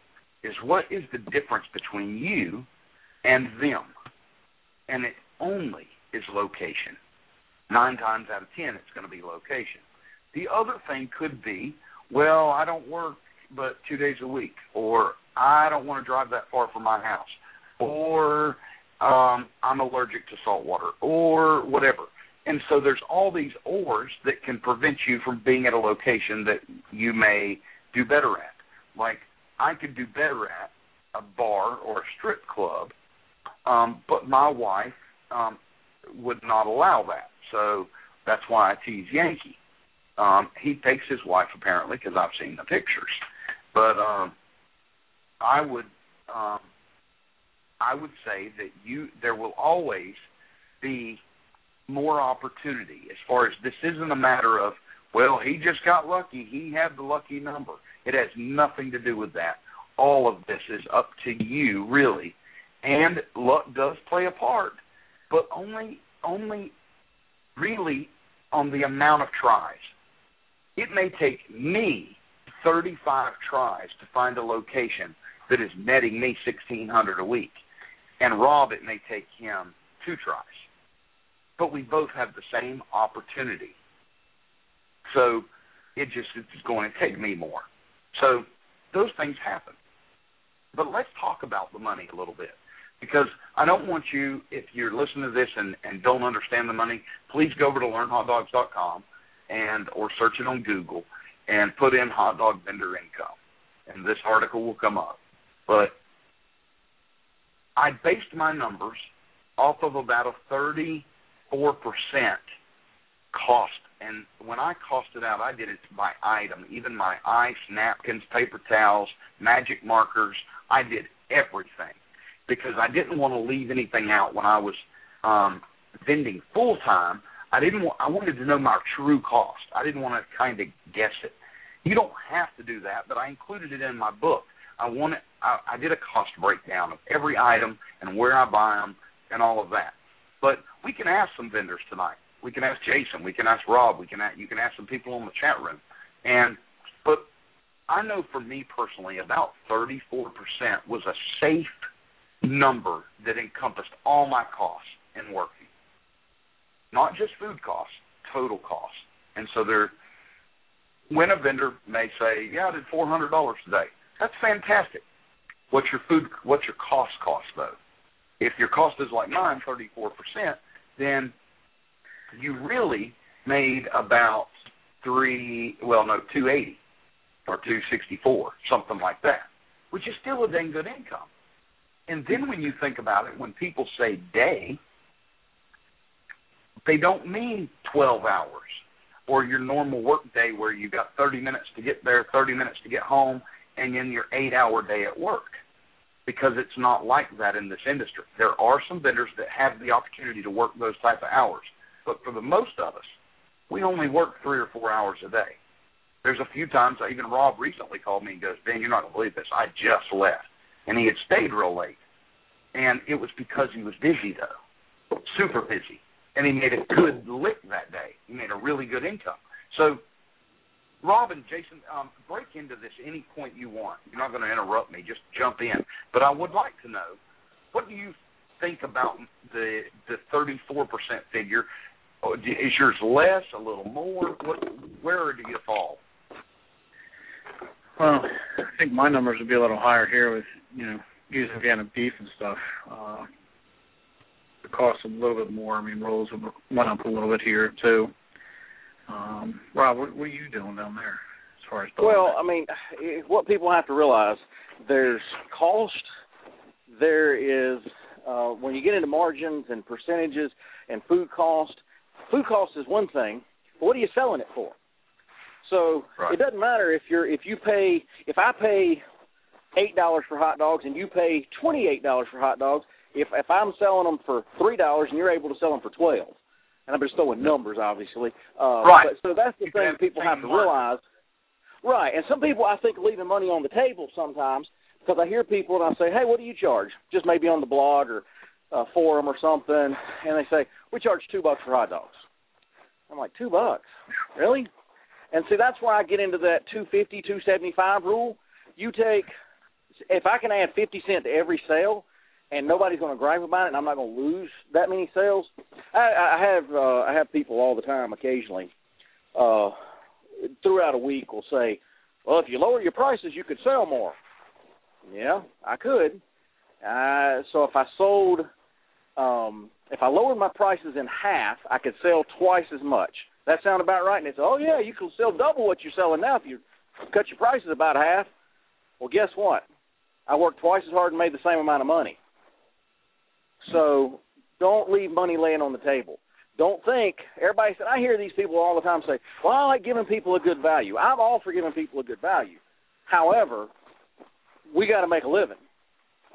is what is the difference between you and them? And it only is location. Nine times out of ten, it's going to be location. The other thing could be, well, I don't work but two days a week, or I don't want to drive that far from my house, or um, I'm allergic to salt water, or whatever. And so there's all these ors that can prevent you from being at a location that you may do better at. Like I could do better at a bar or a strip club, um, but my wife um, would not allow that. So that's why I tease Yankee. Um, he takes his wife apparently because I've seen the pictures, but um, I would um, I would say that you there will always be more opportunity as far as this isn't a matter of well he just got lucky he had the lucky number it has nothing to do with that all of this is up to you really and luck does play a part but only only really on the amount of tries it may take me 35 tries to find a location that is netting me 1600 a week. And Rob, it may take him two tries. But we both have the same opportunity. So it just it's going to take me more. So those things happen. But let's talk about the money a little bit. Because I don't want you, if you're listening to this and, and don't understand the money, please go over to learnhotdogs.com and or search it on Google and put in hot dog vendor income. And this article will come up. But I based my numbers off of about a 34% cost. And when I costed out, I did it by item, even my ice, napkins, paper towels, magic markers. I did everything because I didn't want to leave anything out when I was um, vending full time. I didn't want. I wanted to know my true cost. I didn't want to kind of guess it. You don't have to do that, but I included it in my book. I wanted. I, I did a cost breakdown of every item and where I buy them and all of that. But we can ask some vendors tonight. We can ask Jason. We can ask Rob. We can. Ask, you can ask some people in the chat room. And but I know for me personally, about 34% was a safe number that encompassed all my costs in working, not just food costs, total costs. And so there, when a vendor may say, "Yeah, I did four hundred dollars today," that's fantastic. What's your food? What's your cost cost though? If your cost is like mine, thirty-four percent, then you really made about three, well, no, two eighty or two sixty-four, something like that, which is still a dang good income. And then when you think about it, when people say day, they don't mean 12 hours or your normal work day where you got 30 minutes to get there, 30 minutes to get home, and then your eight hour day at work. Because it's not like that in this industry. There are some vendors that have the opportunity to work those type of hours. But for the most of us, we only work three or four hours a day. There's a few times, even Rob recently called me and goes, Ben, you're not going to believe this. I just left and he had stayed real late. And it was because he was busy though, super busy, and he made a good lick that day. He made a really good income. So, Rob and, Jason, um, break into this any point you want. You're not going to interrupt me. Just jump in. But I would like to know what do you think about the the 34% figure? Oh, is yours less, a little more? What, where do you fall? Well, I think my numbers would be a little higher here with you know using organic beef and stuff. Uh, the cost a little bit more. I mean, rolls went up a little bit here too. Um, Rob, what, what are you doing down there as far as? Well, I mean, *sighs* what people have to realize there's cost. There is uh, when you get into margins and percentages and food cost. Food cost is one thing. But what are you selling it for? So right. it doesn't matter if you're if you pay if I pay eight dollars for hot dogs and you pay twenty eight dollars for hot dogs. If if I'm selling them for three dollars and you're able to sell them for twelve, and I'm just throwing numbers, obviously. Uh, right. But, so that's the you thing people have to realize. Right, and some people I think leaving money on the table sometimes because I hear people and I say, "Hey, what do you charge?" Just maybe on the blog or uh, forum or something, and they say, "We charge two bucks for hot dogs." I'm like, two bucks, really? And see, that's where I get into that two fifty, two seventy five rule. You take, if I can add fifty cent to every sale, and nobody's going to gripe about it, and I'm not going to lose that many sales. I, I have uh, I have people all the time, occasionally, uh, throughout a week, will say, "Well, if you lower your prices, you could sell more." Yeah, I could. Uh, so if I sold, um, if I lowered my prices in half, I could sell twice as much. That sound about right? And it's, oh yeah, you can sell double what you're selling now if you cut your prices about half. Well, guess what? I worked twice as hard and made the same amount of money. So don't leave money laying on the table. Don't think everybody said I hear these people all the time say, "Well, I like giving people a good value." I'm all for giving people a good value. However, we got to make a living,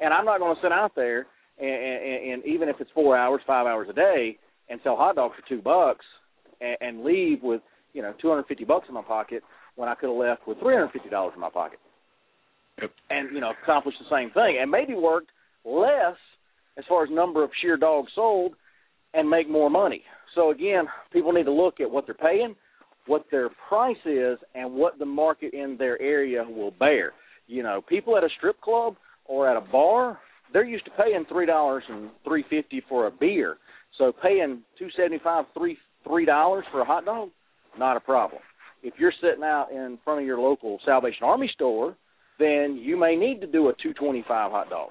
and I'm not to sit out there and, and, and even if it's four hours, five hours a day, and sell hot dogs for two bucks and, and leave with you know 250 bucks in my pocket when I could have left with 350 dollars in my pocket, yep. and you know accomplish the same thing, and maybe work less as far as number of sheer dogs sold, and make more money. So again, people need to look at what they're paying, what their price is, and what the market in their area will bear. You know, people at a strip club or at a bar, they're used to paying three dollars and three fifty for a beer. So paying two seventy five, three three dollars for a hot dog, not a problem. If you're sitting out in front of your local Salvation Army store, then you may need to do a two twenty five hot dog.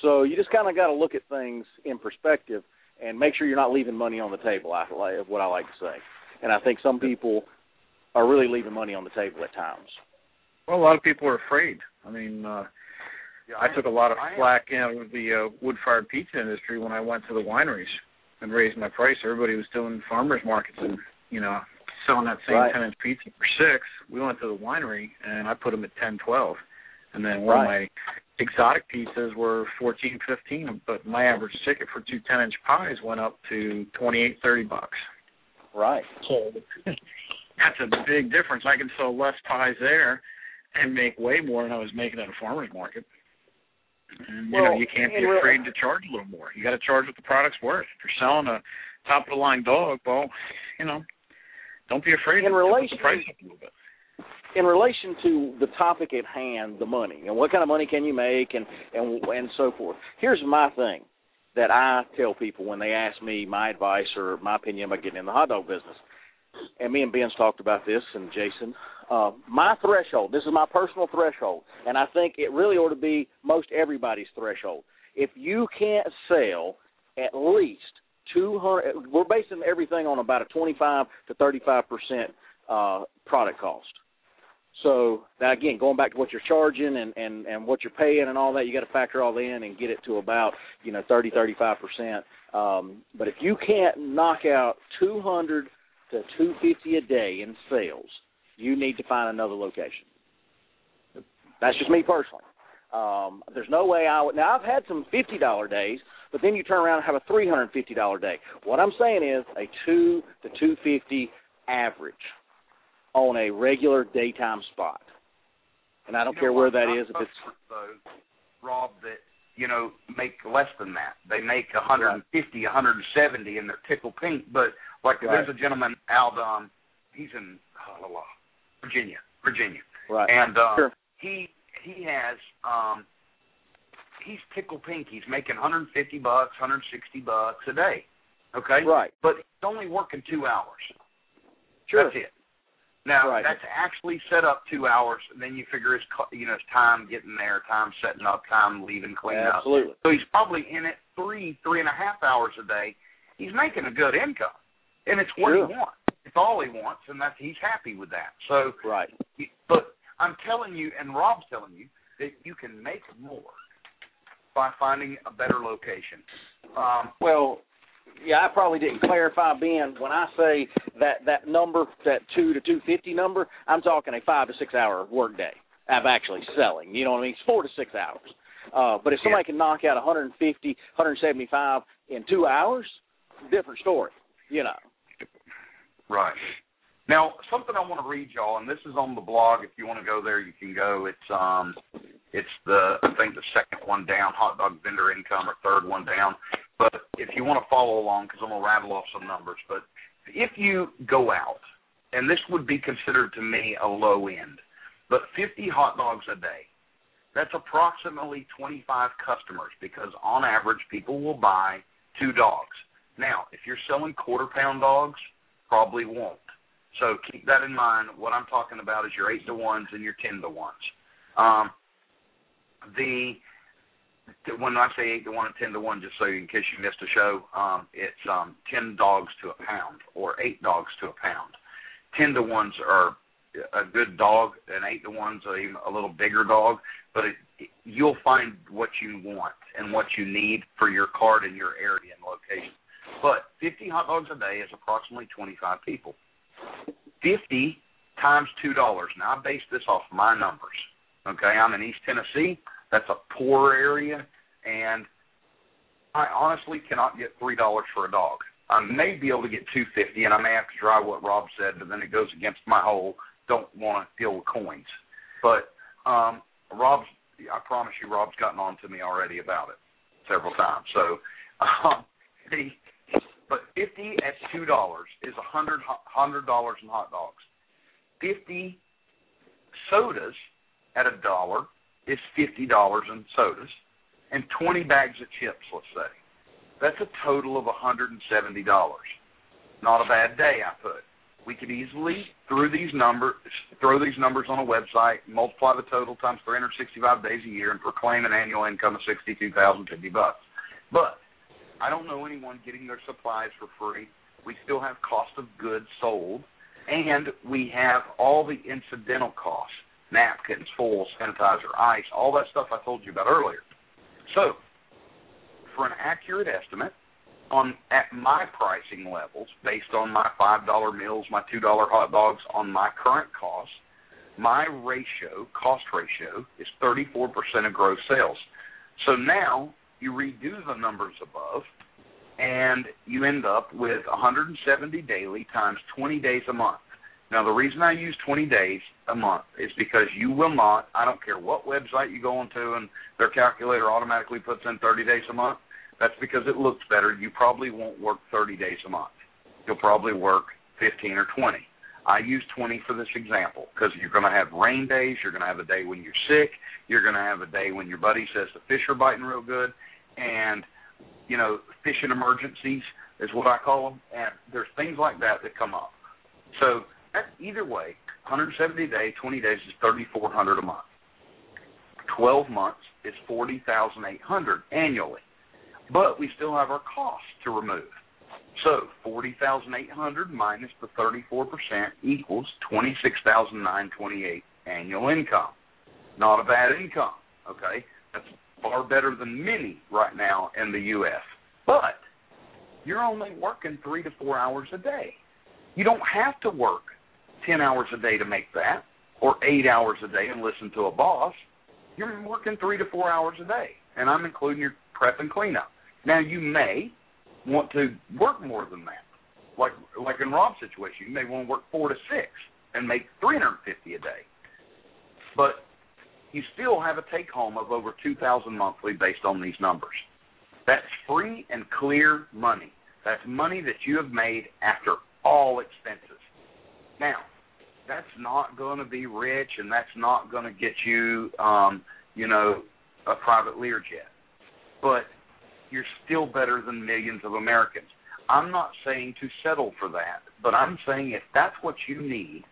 So you just kind of got to look at things in perspective and make sure you're not leaving money on the table. I like what I like to say, and I think some people are really leaving money on the table at times. Well, a lot of people are afraid. I mean, uh, Yeah, I took a lot of I am. flack you know, with the uh, wood-fired pizza industry when I went to the wineries and raised my price. Everybody was doing farmers markets and you know selling that same Right. ten-inch pizza for six. We went to the winery and I put them at ten, twelve, and then one Right. of my exotic pizzas were fourteen, fifteen, but my average ticket for two ten-inch pies went up to twenty-eight, thirty bucks. Right. So *laughs* that's a big difference. I can sell less pies there and make way more than I was making at a farmer's market. And you know, you can't be and afraid to charge a little more. You got to charge what the product's worth. If you're selling a top of the line dog, well, you know, don't be afraid In relation- the price up a little bit. in relation to the topic at hand, the money and what kind of money can you make and and and so forth. Here's my thing that I tell people when they ask me my advice or my opinion about getting in the hot dog business. And me and Ben's talked about this and Jason. Uh, my threshold, this is my personal threshold, and I think it really ought to be most everybody's threshold. If you can't sell at least 200 we're basing everything on about a 25 to 35% uh product cost. So now again, going back to what you're charging and and and what you're paying and all that, you got to factor all in and get it to about you know thirty thirty five percent. Um, but if you can't knock out two hundred to two fifty a day in sales, you need to find another location. That's just me personally. Um, there's no way I would. Now I've had some fifty dollar days, but then you turn around and have a three hundred fifty dollar day. What I'm saying is a two to two fifty average on a regular daytime spot. And I don't You care where that is. If it's though, Rob, that you know make less than that. They make 150, 170, and they're tickle pink. But like Right. there's a gentleman um, he's in oh, la, la, Virginia, Virginia, right, and um, Sure. he he has um, he's tickle pink. He's making 150 bucks, 160 bucks a day. Okay, right, but he's only working two hours. sure, That's it. Now Right. that's actually set up two hours. And then you figure his you know his time getting there, time setting up, time leaving, cleaning up. absolutely, So he's probably in it three, three and a half hours a day. He's making a good income, and it's what Sure. he wants. It's all he wants, and that's he's happy with that. So, right, but I'm telling you, and Rob's telling you that you can make more by finding a better location. Um, Well, yeah, I probably didn't clarify, Ben. When I say that that number, that two to two fifty number, I'm talking a five to six hour work day of actually selling. You know what I mean? It's four to six hours. Uh, but if somebody can knock out 150, 175 in two hours, different story. You know. Right. Now, something I want to read y'all, and this is on the blog. If you want to go there, you can go. It's um, it's the I think the second one down, hot dog vendor income, or third one down. But if you want to follow along, because I'm gonna rattle off some numbers. But if you go out, and this would be considered to me a low end, but 50 hot dogs a day, that's approximately 25 customers because on average people will buy two dogs. Now, if you're selling quarter pound dogs, probably won't. So keep that in mind. What I'm talking about is your eight to ones and your ten to ones. Um, the when I say eight to one and ten to one, just so in case you missed a show, um, it's um, ten dogs to a pound or eight dogs to a pound. Ten to ones are a good dog, and eight to ones are even a little bigger dog. But it, you'll find what you want and what you need for your card in your area and location. But 50 hot dogs a day is approximately 25 people. 50 times $2. Now, I base this off my numbers. Okay, I'm in East Tennessee. That's a poor area, and I honestly cannot get $3 for a dog. I may be able to get 250 and I may have to try what Rob said, but then it goes against my whole don't want to deal with coins. But um Rob's I promise you Rob's gotten on to me already about it several times. So *laughs* um the but fifty at two dollars is a hundred hundred dollars in hot dogs. Fifty sodas at a dollar is fifty dollars in sodas, and 20 bags of chips, let's say. That's a total of $170. Not a bad day, I put. We could easily through these numbers throw these numbers on a website, multiply the total times 365 days a year, and proclaim an annual income of 62,050 bucks. But I don't know anyone getting their supplies for free. We still have cost of goods sold, and we have all the incidental costs: napkins, foil, sanitizer, ice, all that stuff I told you about earlier. So, for an accurate estimate, on at my pricing levels, based on my five dollar meals, my two dollar hot dogs, on my current costs, my ratio, cost ratio, is thirty four percent of gross sales. So now you redo the numbers above, and you end up with 170 daily times 20 days a month. Now, the reason I use 20 days a month is because you will not, I don't care what website you go onto and their calculator automatically puts in 30 days a month. That's because it looks better. You probably won't work 30 days a month. You'll probably work 15 or 20. I use 20 for this example because you're going to have rain days. You're going to have a day when you're sick. You're going to have a day when your buddy says the fish are biting real good. And, you know, fishing emergencies is what I call them. And there's things like that that come up. So that, either way, 170 a day, 20 days is 3,400 a month. 12 months is 40,800 annually. But we still have our costs to remove. So 40,800 minus the 34% equals 26,928 annual income. Not a bad income, okay? That's far better than many right now in the US. But you're only working 3 to 4 hours a day. You don't have to work 10 hours a day to make that or 8 hours a day and listen to a boss. You're working 3 to 4 hours a day, and I'm including your prep and cleanup. Now you may want to work more than that. Like like in Rob's situation, you may want to work four to six and make three hundred and fifty a day. But you still have a take home of over two thousand monthly based on these numbers. That's free and clear money. That's money that you have made after all expenses. Now, that's not going to be rich, and that's not going to get you, um, you know, a private Learjet. But you're still better than millions of Americans. I'm not saying to settle for that, but I'm saying if that's what you need,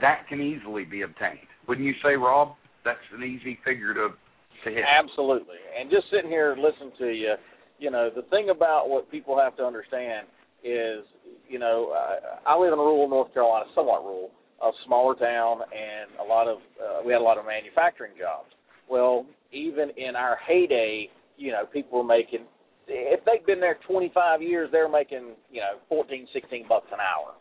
that can easily be obtained. Wouldn't you say, Rob? That's an easy figure to to hit. Absolutely. And just sitting here listening to you, you know, the thing about what people have to understand is, you know, I, I live in rural North Carolina, somewhat rural, a smaller town, and a lot of uh, we had a lot of manufacturing jobs. Well, even in our heyday, you know, people were making if they'd been there 25 years, they were making you know 14, 16 bucks an hour,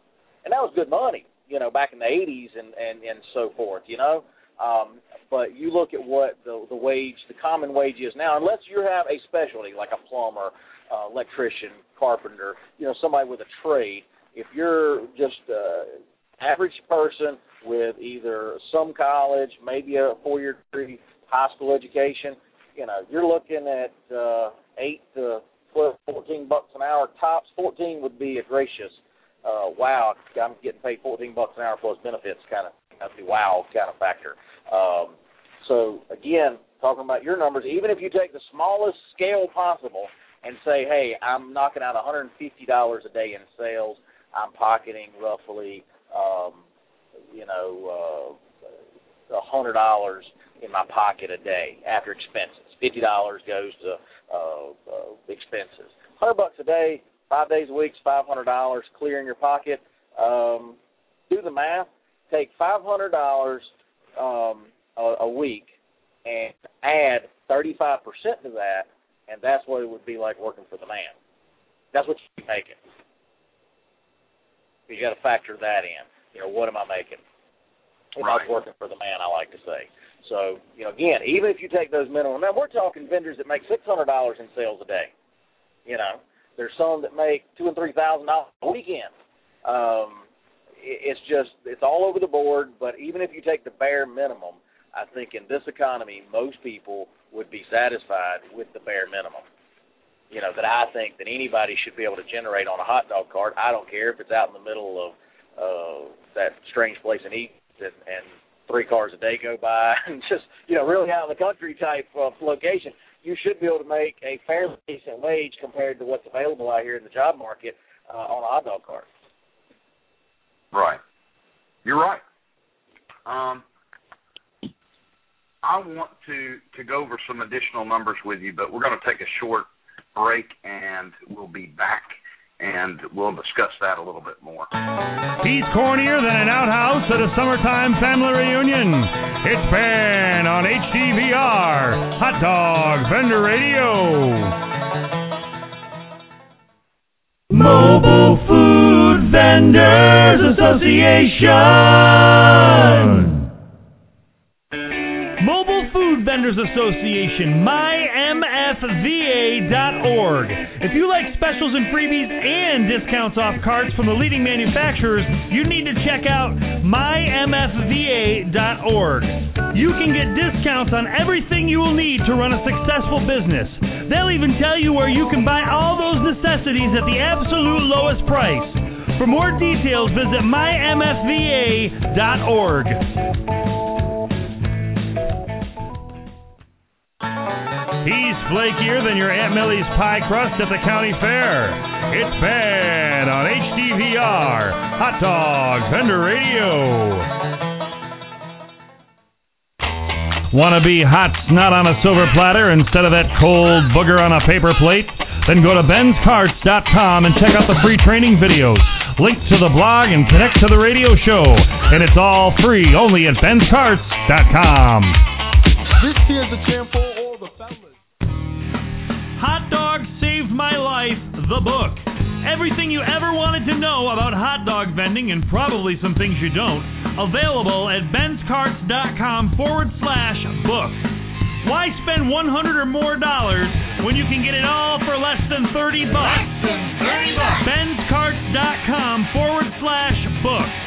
and that was good money, you know, back in the 80s and and and so forth, you know. Um, but you look at what the the wage, the common wage is now, unless you have a specialty like a plumber, uh, electrician, carpenter, you know, somebody with a trade. If you're just uh, average person with either some college, maybe a four-year degree, high school education, you know, you're looking at uh, eight to twelve, fourteen bucks an hour tops. Fourteen would be a gracious, uh, wow, I'm getting paid fourteen bucks an hour plus benefits kind of, that's the wow kind of factor. Um, so again, talking about your numbers, even if you take the smallest scale possible and say, hey, I'm knocking out $150 a day in sales, I'm pocketing roughly, um, you know, uh, hundred dollars in my pocket a day after expenses. Fifty dollars goes to uh, uh, expenses. Hundred bucks a day, five days a week, five hundred dollars clear in your pocket. Um, do the math. Take five hundred dollars um, a, a week and add thirty-five percent to that, and that's what it would be like working for the man. That's what you're making. You got to factor that in. You know, what am I making? If Right. I was working for the man, I like to say. So, you know, again, even if you take those minimum, now we're talking vendors that make six hundred dollars in sales a day. You know, there's some that make two and three thousand dollars a weekend. Um, it's just it's all over the board. But even if you take the bare minimum, I think in this economy, most people would be satisfied with the bare minimum. You know, that I think that anybody should be able to generate on a hot dog cart. I don't care if it's out in the middle of uh, that strange place in East and, and three cars a day go by *laughs* and just you know really out in the country type uh, location you should be able to make a fairly decent wage compared to what's available out here in the job market uh, on a hot dog cart. Right. You're right. Um, I want to to go over some additional numbers with you, but we're going to take a short break and we'll be back and we'll discuss that a little bit more. He's cornier than an outhouse at a summertime family reunion. It's Ben on HDVR, Hot Dog Vendor Radio. Mobile Food Vendors Association. Vendors Association, mymfva.org. If you like specials and freebies and discounts off carts from the leading manufacturers, you need to check out mymfva.org. You can get discounts on everything you will need to run a successful business. They'll even tell you where you can buy all those necessities at the absolute lowest price. For more details, visit mymfva.org. He's flakier than your Aunt Millie's pie crust at the county fair. It's Ben on HDVR, Hot Dog Vendor Radio. Want to be hot snot on a silver platter instead of that cold booger on a paper plate? Then go to benscarts.com and check out the free training videos. Link to the blog and connect to the radio show. And it's all free only at benscarts.com. This here's a jam for the. Hot Dog Saved My Life, the book. Everything you ever wanted to know about hot dog vending and probably some things you don't. Available at benscarts.com forward slash book. Why spend 100 or more dollars when you can get it all for less than 30 bucks? Less than 30 bucks. benscarts.com forward slash book.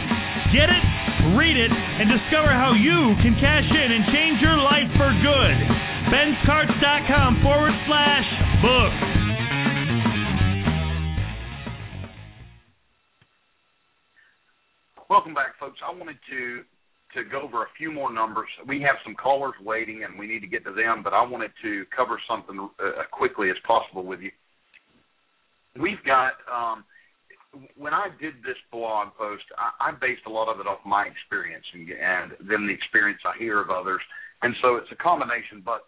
Get it, read it, and discover how you can cash in and change your life for good. benscarts.com forward slash book. Welcome back, folks. I wanted to to go over a few more numbers. We have some callers waiting, and we need to get to them. But I wanted to cover something uh, quickly as possible with you. We've got um, when I did this blog post, I, I based a lot of it off my experience and, and then the experience I hear of others, and so it's a combination. But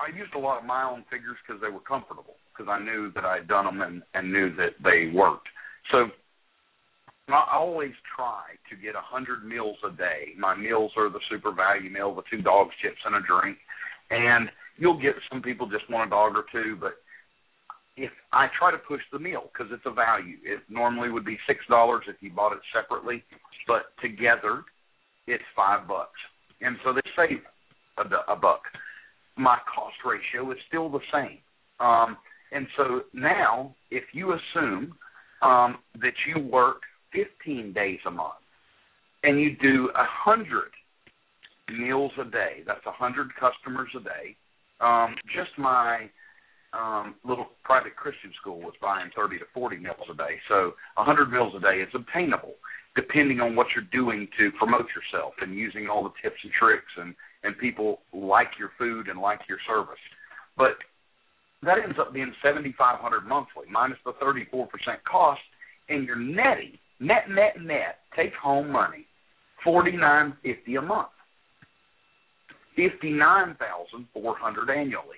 I used a lot of my own figures because they were comfortable because I knew that I'd done them and, and knew that they worked. So I always try to get a hundred meals a day. My meals are the super value meal, the two dogs, chips, and a drink. And you'll get some people just want a dog or two, but if I try to push the meal because it's a value. It normally would be six dollars if you bought it separately, but together it's five bucks, and so they save a, a buck. My cost ratio is still the same, um, and so now if you assume um, that you work 15 days a month and you do a hundred meals a day, that's a hundred customers a day. Um, just my um, little private Christian school was buying 30 to 40 meals a day. So 100 meals a day is obtainable depending on what you're doing to promote yourself and using all the tips and tricks and, and people like your food and like your service. But that ends up being 7500 monthly minus the 34% cost and you're netting net net net take home money 4950 a month. 59,400 annually.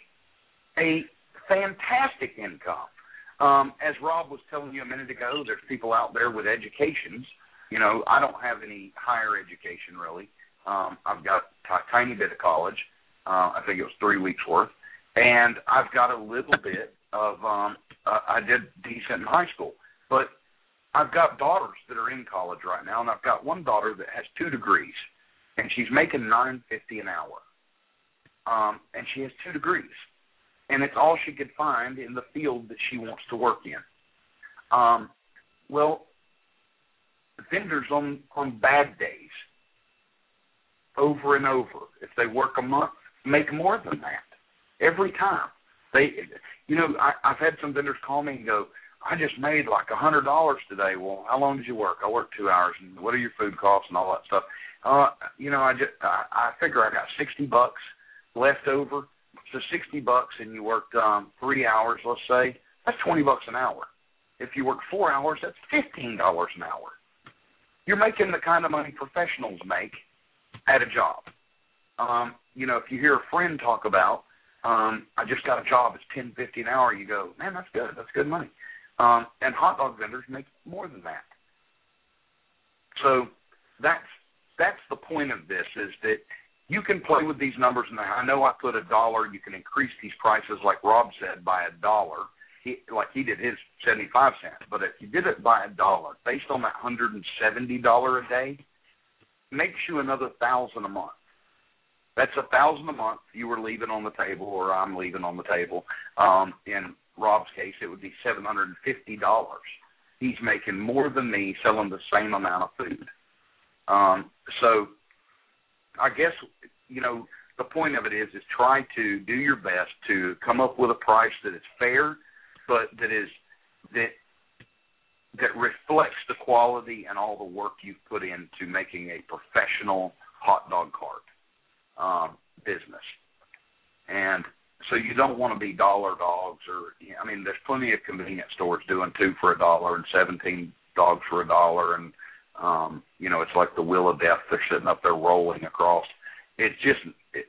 A fantastic income. Um, as Rob was telling you a minute ago, there's people out there with educations. You know, I don't have any higher education really. Um, I've got a tiny bit of college. Uh, I think it was three weeks worth, and I've got a little bit of. Um, uh, I did decent in high school, but I've got daughters that are in college right now, and I've got one daughter that has two degrees, and she's making nine fifty an hour, um, and she has two degrees and it's all she could find in the field that she wants to work in. Um, well, vendors on on bad days, over and over, if they work a month, make more than that every time. They, you know, I, I've had some vendors call me and go, "I just made like a hundred dollars today." Well, how long did you work? I worked two hours, and what are your food costs and all that stuff? Uh, you know, I just I, I figure I got sixty bucks left over so sixty bucks, and you worked um, three hours, let's say, that's twenty bucks an hour. If you work four hours, that's fifteen dollars an hour. You're making the kind of money professionals make at a job. Um, you know, if you hear a friend talk about, um, I just got a job, it's ten fifty an hour, you go, man, that's good, that's good money. Um, and hot dog vendors make more than that. So that's that's the point of this is that you can play with these numbers and I know I put a dollar, you can increase these prices like Rob said by a dollar. He like he did his seventy five cents. But if you did it by a dollar, based on that hundred and seventy dollar a day, makes you another thousand a month. That's a thousand a month you were leaving on the table or I'm leaving on the table. Um in Rob's case it would be seven hundred and fifty dollars. He's making more than me selling the same amount of food. Um so I guess you know the point of it is is try to do your best to come up with a price that is fair, but that is that that reflects the quality and all the work you've put into making a professional hot dog cart um, business. And so you don't want to be dollar dogs or I mean there's plenty of convenience stores doing two for a dollar and seventeen dogs for a dollar and um, you know, it's like the wheel of death. They're sitting up there rolling across. It's just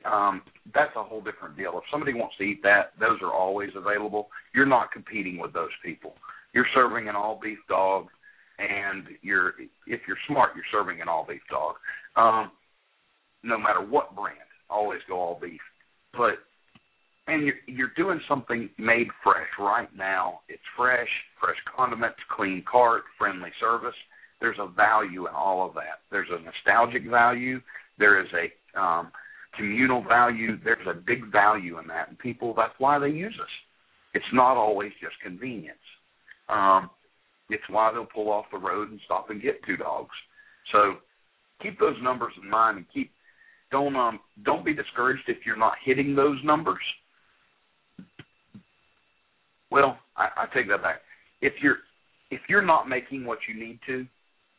um, that's a whole different deal. If somebody wants to eat that, those are always available. You're not competing with those people. You're serving an all beef dog, and you're if you're smart, you're serving an all beef dog. Um, no matter what brand, always go all beef. But and you're you're doing something made fresh right now. It's fresh, fresh condiments, clean cart, friendly service there's a value in all of that. There's a nostalgic value. There is a um, communal value. There's a big value in that, and people that's why they use us. It's not always just convenience. Um, it's why they'll pull off the road and stop and get two dogs. So keep those numbers in mind and keep don't um don't be discouraged if you're not hitting those numbers. Well, I, I take that back. If you're if you're not making what you need to,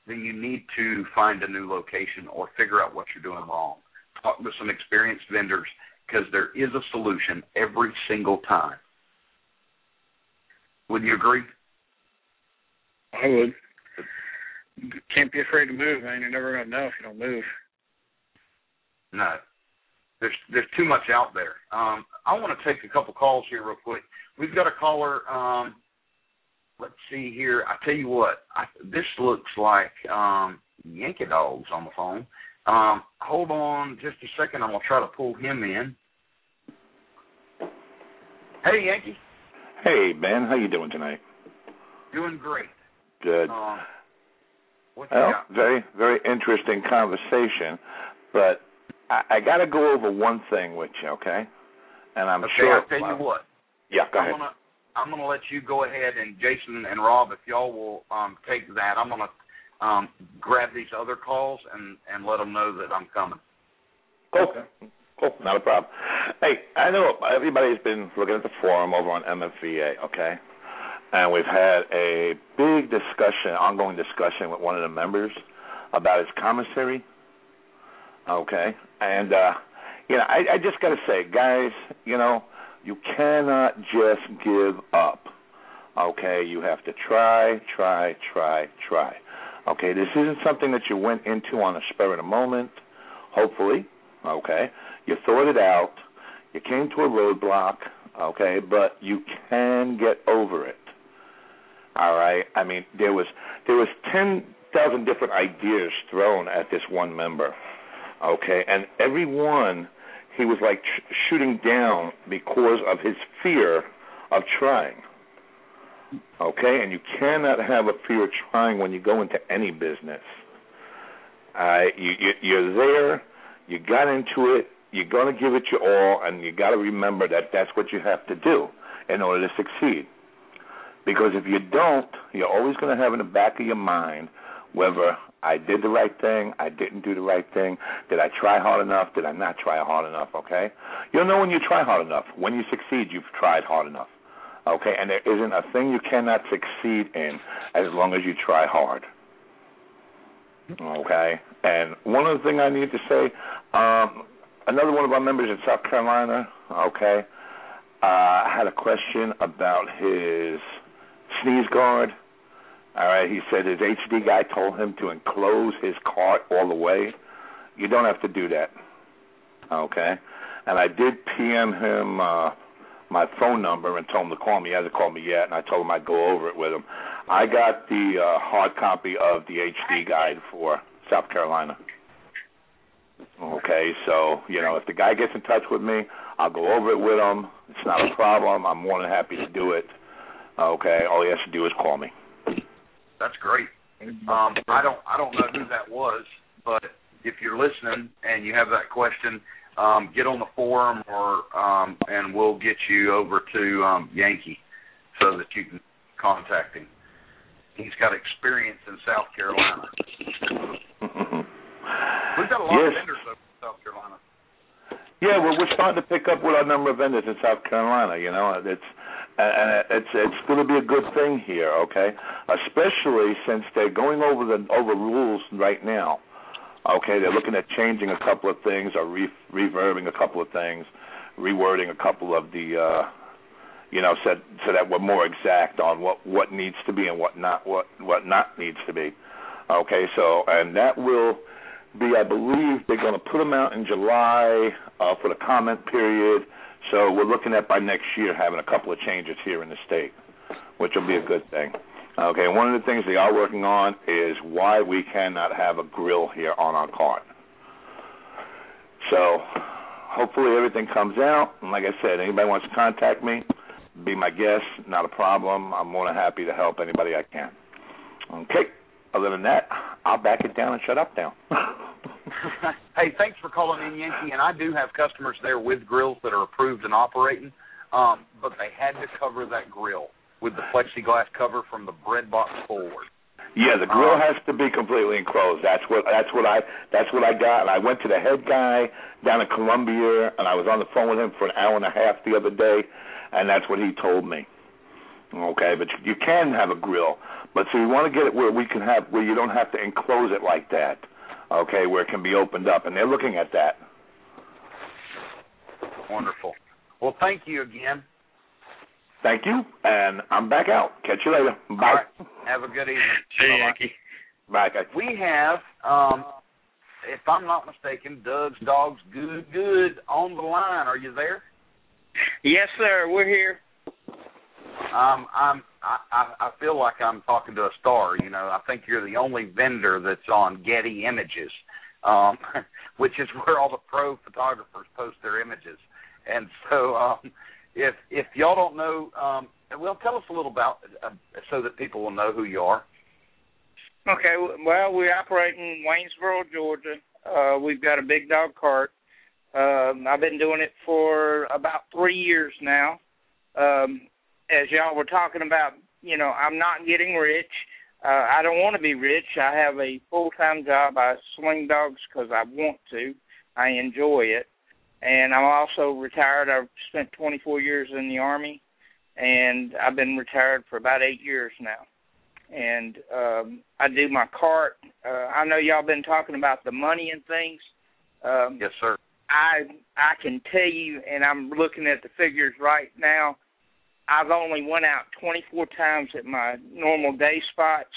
then you need to find a new location or figure out what you're doing wrong. Talk to some experienced vendors because there is a solution every single time. Would you agree? I would. Can't be afraid to move, man. You're never gonna know if you don't move. No. There's there's too much out there. Um, I want to take a couple calls here real quick. We've got a caller. Um, let's see here. I tell you what, I, this looks like um, Yankee Dogs on the phone. Um, hold on just a second. I'm gonna try to pull him in. Hey, Yankee. Hey, Ben. How you doing tonight? Doing great. Good. Um, well, very, very interesting conversation, but I, I got to go over one thing with you, okay? And I'm okay, sure. I'll tell you what. Yeah, go I'm ahead. gonna I'm gonna let you go ahead and Jason and Rob, if y'all will um, take that, I'm gonna um, grab these other calls and and let them know that I'm coming. Cool. Cool. Not a problem. Hey, I know everybody's been looking at the forum over on MFVA, okay? And we've had a big discussion, ongoing discussion with one of the members about his commissary. Okay. And uh you know, I, I just gotta say, guys, you know, you cannot just give up. Okay, you have to try, try, try, try. Okay, this isn't something that you went into on a spur of the moment. Hopefully, okay, you thought it out. You came to a roadblock. Okay, but you can get over it. All right. I mean, there was there was ten thousand different ideas thrown at this one member. Okay, and every one he was like sh- shooting down because of his fear of trying. Okay, and you cannot have a fear of trying when you go into any business. Uh, you, you, you're there, you got into it, you're going to give it your all, and you got to remember that that's what you have to do in order to succeed. Because if you don't, you're always going to have in the back of your mind whether I did the right thing, I didn't do the right thing, did I try hard enough, did I not try hard enough, okay? You'll know when you try hard enough. When you succeed, you've tried hard enough. Okay, and there isn't a thing you cannot succeed in as long as you try hard. Okay, and one other thing I need to say, um, another one of our members in South Carolina, Okay. Uh, had a question about his sneeze guard. All right, he said his HD guy told him to enclose his cart all the way. You don't have to do that. Okay. And I did PM him uh my phone number and told him to call me. He hasn't called me yet, and I told him I'd go over it with him. I got the uh, hard copy of the HD guide for South Carolina. Okay, so you know if the guy gets in touch with me, I'll go over it with him. It's not a problem. I'm more than happy to do it. Okay, all he has to do is call me. That's great. Um, I don't I don't know who that was, but if you're listening and you have that question, um, get on the forum or um, and we'll get you over to um, Yankee so that you can contact him. He's got experience in South Carolina. *laughs* We've got a lot Yes. of vendors over in South Carolina. Yeah, well, we're starting to pick up with our number of vendors in South Carolina. You know, it's and it's it's going to be a good thing here, okay? Especially since they're going over the over rules right now. Okay, they're looking at changing a couple of things or re- reverbing a couple of things, rewording a couple of the, uh, you know, so so that we're more exact on what what needs to be and what not what what not needs to be. Okay, so and that will be, I believe, they're going to put them out in July uh, for the comment period. So we're looking at by next year having a couple of changes here in the state, which will be a good thing. Okay, and one of the things they are working on is why we cannot have a grill here on our cart. So hopefully everything comes out. And like I said, anybody wants to contact me, be my guest, not a problem. I'm more than happy to help anybody I can. Okay. Other than that, I'll back it down and shut up now. *laughs* *laughs* hey, thanks for calling in, Yankee. And I do have customers there with grills that are approved and operating, um, but they had to cover that grill with the plexiglass cover from the bread box forward. Yeah, the grill Um, has to be completely enclosed. That's what that's what I that's what I got. And I went to the head guy down in Columbia, and I was on the phone with him for an hour and a half the other day, and that's what he told me. Okay, but you can have a grill, but so we want to get it where we can have where you don't have to enclose it like that. Okay, where it can be opened up, and they're looking at that. Wonderful. Well, thank you again. Thank you, and I'm back out. Catch you later. Bye. All right. Have a good evening. See you, Bye-bye. Yankee. Bye, guys. We have, um, if I'm not mistaken, Doug's Dogs Good Good on the line. Are you there? Yes, sir. We're here. Um, I'm. I, I feel like I'm talking to a star. You know, I think you're the only vendor that's on Getty Images, um, *laughs* which is where all the pro photographers post their images. And so, um, if if y'all don't know, um, well, tell us a little about uh, so that people will know who you are. Okay. Well, we operate in Waynesboro, Georgia. Uh, we've got a big dog cart. Um, I've been doing it for about three years now. Um, as y'all were talking about, you know, I'm not getting rich. Uh, I don't want to be rich. I have a full time job. I swing dogs because I want to. I enjoy it, and I'm also retired. I've spent 24 years in the army, and I've been retired for about eight years now. And um, I do my cart. Uh, I know y'all been talking about the money and things. Um, Yes, sir. I I can tell you, and I'm looking at the figures right now. I've only went out 24 times at my normal day spots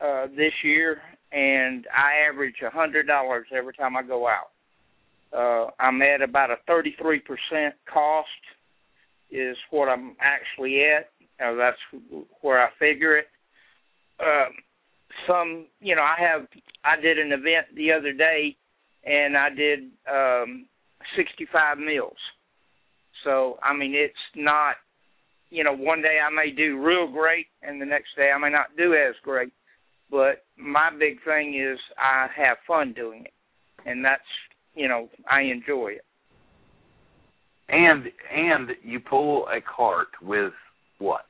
uh, this year, and I average a hundred dollars every time I go out. Uh, I'm at about a 33% cost is what I'm actually at. Uh, that's where I figure it. Um, some, you know, I have I did an event the other day and I did um 65 meals. So, I mean, it's not you know, one day I may do real great and the next day I may not do as great. But my big thing is I have fun doing it. And that's, you know, I enjoy it. And and you pull a cart with what?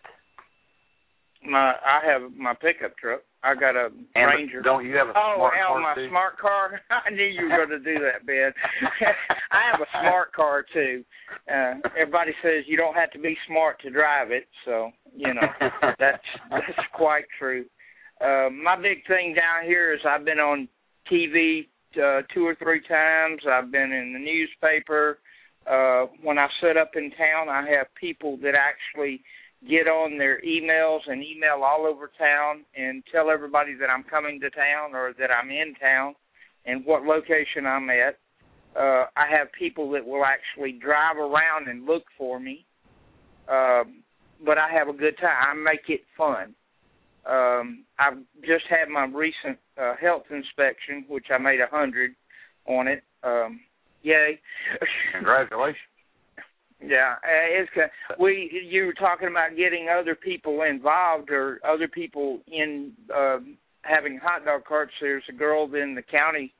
My I have my pickup truck. I got a And Ranger. Don't you have a Oh, smart hell, cart my too? smart car! *laughs* I knew you were going to do that, Ben. *laughs* I have a smart car too. Uh, everybody says you don't have to be smart to drive it, so you know *laughs* that's that's quite true. Uh, my big thing down here is I've been on TV uh, two or three times. I've been in the newspaper. Uh, when I set up in town, I have people that actually get on their emails and email all over town and tell everybody that I'm coming to town or that I'm in town and what location I'm at. Uh, I have people that will actually drive around and look for me. Um, but I have a good time. I make it fun. Um, I've just had my recent uh, health inspection, which I made a hundred on it. Um, yay! *laughs* Congratulations. Yeah, uh, it's we. You were talking about getting other people involved or other people in uh, having hot dog carts. There's a girl in the county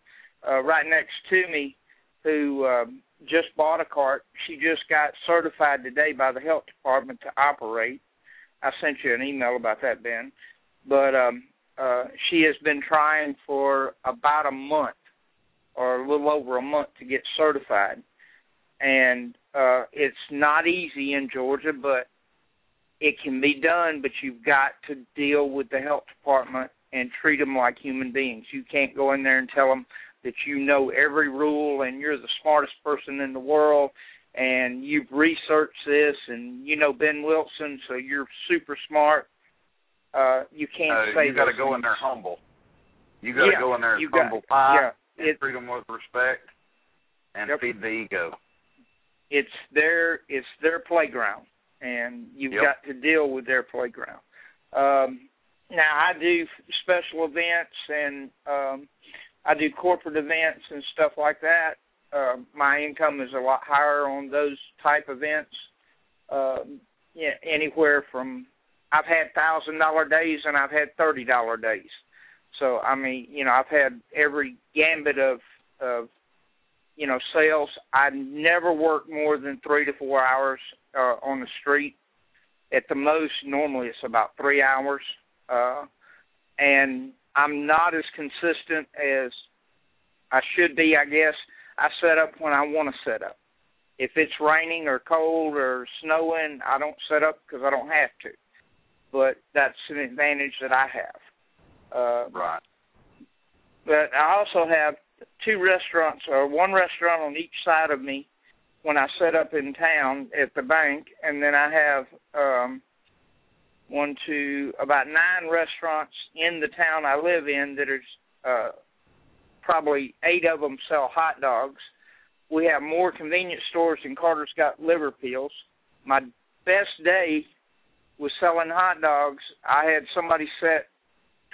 uh, right next to me who um, just bought a cart. She just got certified today by the health department to operate. I sent you an email about that, Ben. But um uh she has been trying for about a month or a little over a month to get certified. And uh it's not easy in Georgia, but it can be done, but you've got to deal with the health department and treat them like human beings. You can't go in there and tell them that you know every rule and you're the smartest person in the world and you've researched this and you know Ben Wilson, so you're super smart. Uh, you can't uh, say you got to go in there humble. You got to yeah, go in there as humble got, pie yeah, and it, treat them with respect and yep. feed the ego. It's their it's their playground, and you've yep. got to deal with their playground. Um, now I do special events and um, I do corporate events and stuff like that. Uh, my income is a lot higher on those type events. Um, yeah, anywhere from I've had thousand dollar days and I've had thirty dollar days. So I mean, you know, I've had every gambit of of you know sales. I never work more than three to four hours uh, on the street. At the most, normally it's about three hours, uh, and I'm not as consistent as I should be. I guess I set up when I want to set up. If it's raining or cold or snowing, I don't set up because I don't have to. But that's an advantage that I have. Uh, right. But I also have two restaurants or one restaurant on each side of me when I set up in town at the bank, and then I have um, one, two, about nine restaurants in the town I live in that are uh, probably eight of them sell hot dogs. We have more convenience stores than Carter's got liver pills. My best day was selling hot dogs. I had somebody set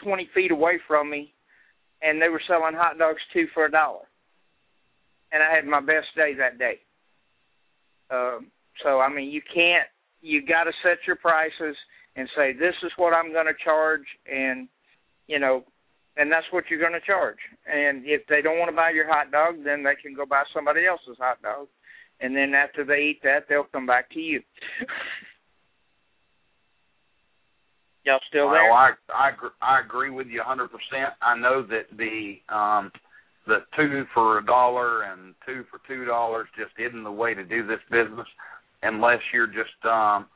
20 feet away from me, and they were selling hot dogs two for a dollar. And I had my best day that day. Um, so I mean, you can't. You got to set your prices and say this is what I'm going to charge, and you know, and that's what you're going to charge. And if they don't want to buy your hot dog, then they can go buy somebody else's hot dog, and then after they eat that, they'll come back to you. *laughs* Y'all still there? Well, I I I agree with you 100%. I know that the um the two for a dollar and two for two dollars just isn't the way to do this business unless you're just um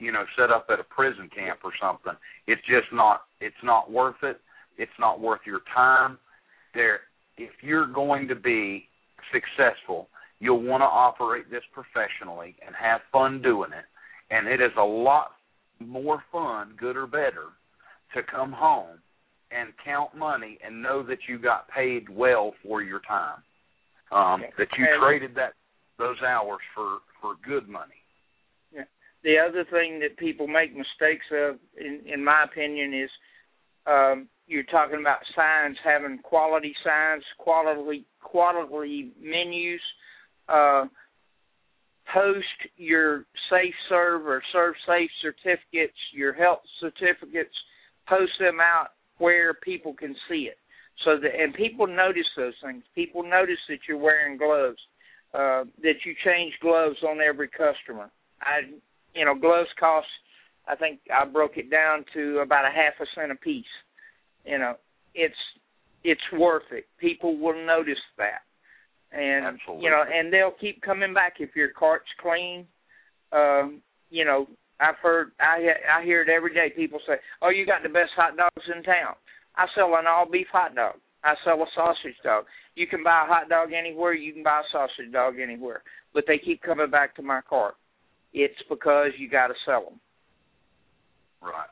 you know set up at a prison camp or something. It's just not it's not worth it. It's not worth your time. There if you're going to be successful, you'll want to operate this professionally and have fun doing it. And it is a lot more fun, good or better, to come home and count money and know that you got paid well for your time. Um, that you and, traded that those hours for for good money. Yeah. The other thing that people make mistakes of, in in my opinion, is um, you're talking about signs having quality signs, quality quality menus. Uh, post your safe serve or serve safe certificates, your health certificates, post them out where people can see it. So that and people notice those things. People notice that you're wearing gloves, uh, that you change gloves on every customer. I you know, gloves cost I think I broke it down to about a half a cent a piece. You know, it's it's worth it. People will notice that and Absolutely. you know, and they'll keep coming back if your cart's clean. Um, you know, I've heard I I hear it every day. People say, "Oh, you got the best hot dogs in town." I sell an all beef hot dog. I sell a sausage dog. You can buy a hot dog anywhere. You can buy a sausage dog anywhere. but they keep coming back to my cart. It's because you got to sell them. Right.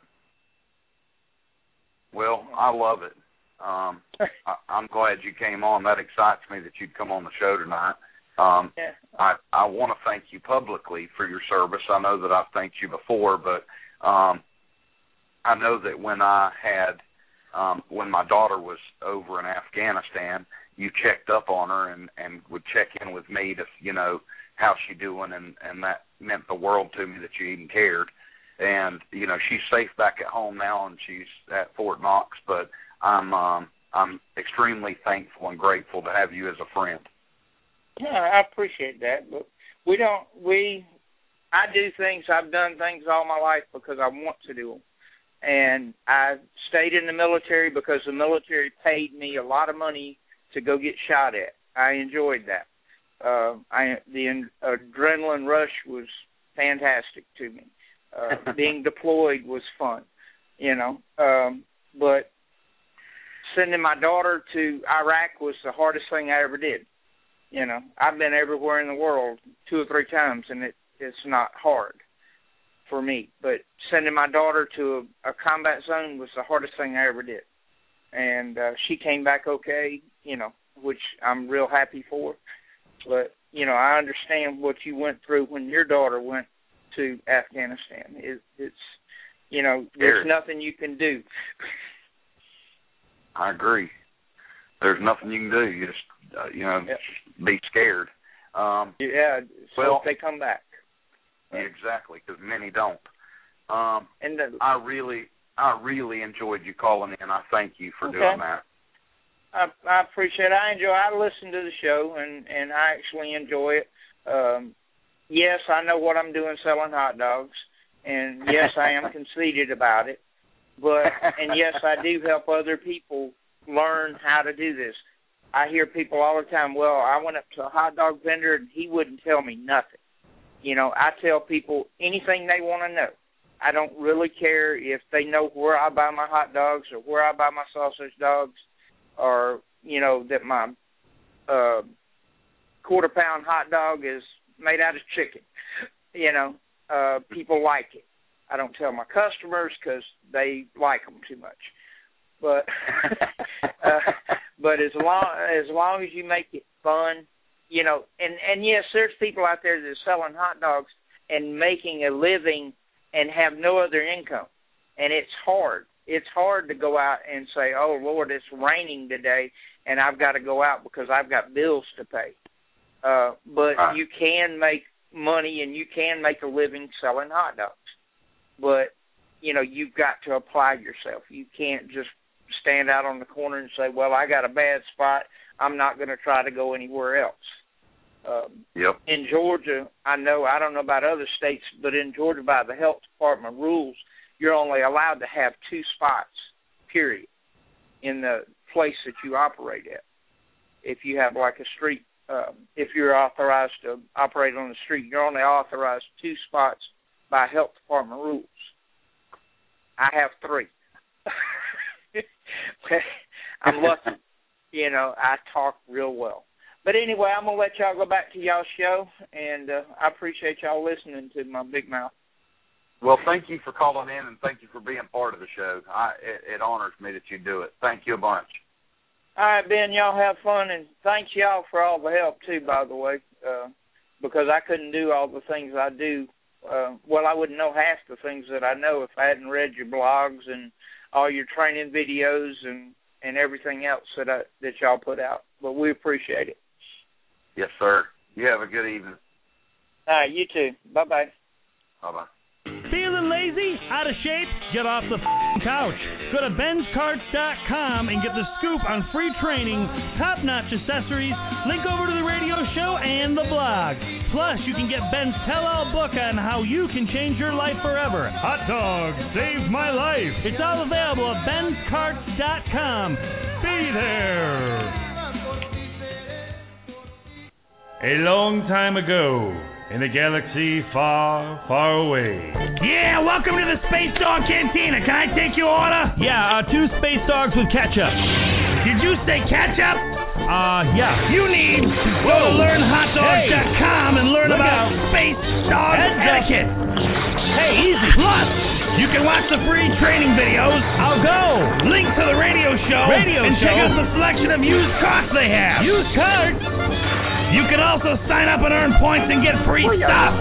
Well, I love it. Um, *laughs* I, I'm glad you came on. That excites me that you'd come on the show tonight. Um, yeah. I I want to thank you publicly for your service. I know that I've thanked you before, but um, I know that when I had um, when my daughter was over in Afghanistan, you checked up on her and and would check in with me to you know how's she doing, and and that meant the world to me that you even cared. And you know she's safe back at home now, and she's at Fort Knox. But I'm um, I'm extremely thankful and grateful to have you as a friend. Yeah, I appreciate that, but we don't. We I do things. I've done things all my life because I want to do them, and I stayed in the military because the military paid me a lot of money to go get shot at. I enjoyed that. Uh, I the adrenaline rush was fantastic to me. Uh, *laughs* being deployed was fun, you know. Um, but sending my daughter to Iraq was the hardest thing I ever did. You know, I've been everywhere in the world two or three times, and it it's not hard for me. But sending my daughter to a, a combat zone was the hardest thing I ever did, and uh, she came back okay. You know, which I'm real happy for. But you know, I understand what you went through when your daughter went to Afghanistan. It, it's you know, there's nothing you can do. *laughs* I agree. There's nothing you can do. You just uh, you know yep. be scared. Um, yeah. So well, they come back. Right. Exactly, because many don't. Um, and the, I really, I really enjoyed you calling in. I thank you for okay. doing that. I, I appreciate it. I enjoy. I listen to the show, and and I actually enjoy it. Um, yes, I know what I'm doing selling hot dogs, and yes, I am *laughs* conceited about it. But *laughs* and yes, I do help other people learn how to do this. I hear people all the time. Well, I went up to a hot dog vendor, and he wouldn't tell me nothing. You know, I tell people anything they want to know. I don't really care if they know where I buy my hot dogs or where I buy my sausage dogs or you know that my uh quarter pound hot dog is made out of chicken. *laughs* You know, uh people like it. I don't tell my customers cuz they like them too much. But *laughs* uh but as long as long as you make it fun, you know, and and yes, there's people out there that are selling hot dogs and making a living and have no other income. And it's hard it's hard to go out and say, "Oh Lord, it's raining today, and I've got to go out because I've got bills to pay." Uh, but right. you can make money and you can make a living selling hot dogs. But you know, you've got to apply yourself. You can't just stand out on the corner and say, "Well, I got a bad spot. I'm not going to try to go anywhere else." Um, yep. In Georgia, I know I don't know about other states, but in Georgia, by the health department rules, you're only allowed to have two spots, period, in the place that you operate at. If you have like a street, um, if you're authorized to operate on the street, you're only authorized two spots by health department rules. I have three. *laughs* I'm lucky. *laughs* You know, I talk real well. But anyway, I'm gonna let y'all go back to y'all show, and uh, I appreciate y'all listening to my big mouth. Well, thank you for calling in and thank you for being part of the show. I, it, it honors me that you do it. Thank you a bunch. All right, Ben, y'all have fun and thanks y'all for all the help too. By the way, uh, because I couldn't do all the things I do. Uh, well, I wouldn't know half the things that I know if I hadn't read your blogs and all your training videos and and everything else that I, that y'all put out. But we appreciate it. Yes, sir. You have a good evening. All right, you too. Bye bye. Bye bye. Lazy? Out of shape? Get off the couch. Go to benscarts.com and get the scoop on free training, top notch accessories, link over to the radio show and the blog. Plus, you can get Ben's tell all book on how you can change your life forever. Hot dog saved my life. It's all available at benscarts.com. Be there. A long time ago, in a galaxy far, far away. Yeah, welcome to the Space Dog Cantina. Can I take your order? Yeah, uh, two space dogs with ketchup. Did you say ketchup? Uh, yeah. You need to go to learnhotdogs.com and learn Look about out. space dog Heads up. etiquette. Hey, easy. Plus, you can watch the free training videos. I'll go. Link to the radio show. Radio and check out the selection of used carts they have. Used cards. You can also sign up and earn points and get free stuff.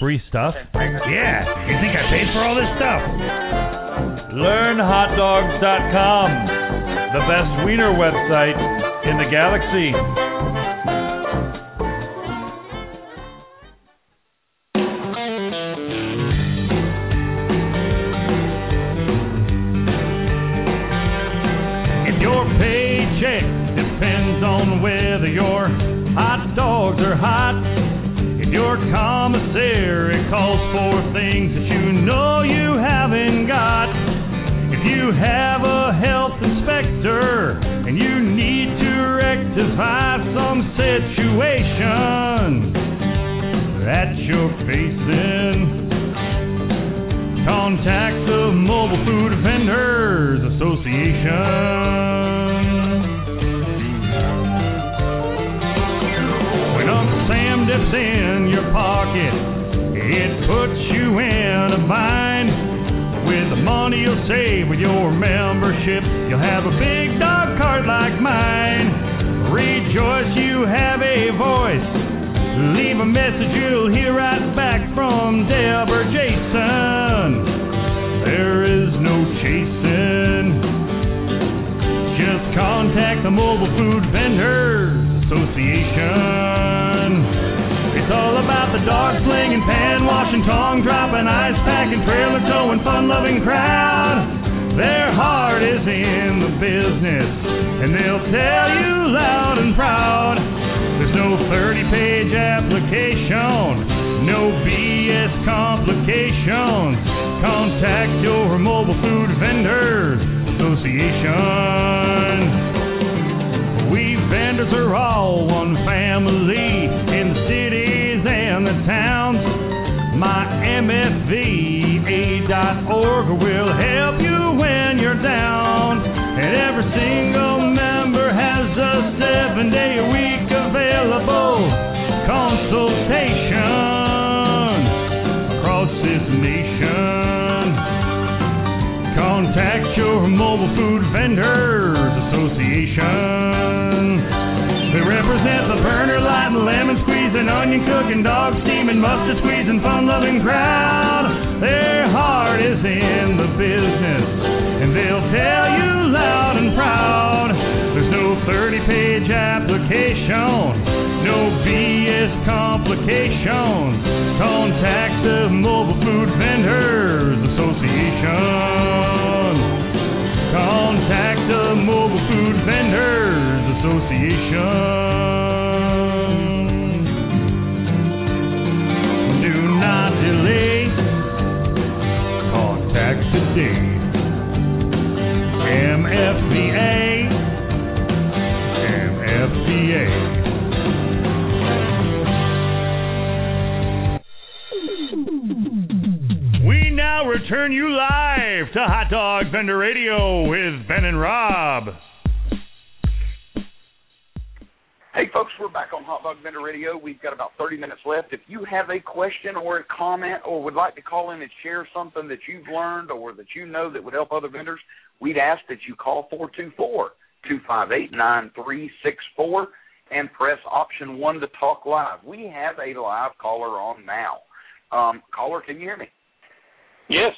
Free stuff. Yeah, you think I paid for all this stuff? LearnHotDogs.com, the best wiener website in the galaxy. On whether your hot dogs are hot, if your commissary calls for things that you know you haven't got, if you have a health inspector and you need to rectify some situation that you're facing, contact the Mobile Food Vendors Association. Sam dips in your pocket, it puts you in a bind. With the money you'll save with your membership, you'll have a big dog cart like mine. Rejoice, you have a voice. Leave a message you'll hear right back from Deb or Jason. There is no chasing. Just contact the Mobile Food Vendors Association. The dog slinging, pan washing, tongue dropping, ice packing, trailer towing, fun loving crowd. Their heart is in the business, and they'll tell you loud and proud. There's no 30 page application, no BS complications. Contact your Mobile Food Vendors Association. We vendors are all one family in the cities and the towns. My MFVA.org will help you when you're down. And every single member has a seven day a week available consultation across this nation. Contact your Mobile Food Vendors Association. They represent the burner lighting, lemon squeezing, onion cooking, dog steaming, mustard squeezing, fun loving crowd. Their heart is in the business, and they'll tell you loud and proud. There's no 30 page application, no BS complications. Contact the Mobile Food Vendors Association. Contact the Mobile Food Vendors Association. Delay. Contact today. MFVA. MFVA. We now return you live to Hot Dog Vendor Radio with Ben and Rob. Folks, we're back on Hot Dog Vendor Radio. We've got about 30 minutes left. If you have a question or a comment or would like to call in and share something that you've learned or that you know that would help other vendors, we'd ask that you call 424 258 9364 and press option 1 to talk live. We have a live caller on now. Um, caller, can you hear me? Yes.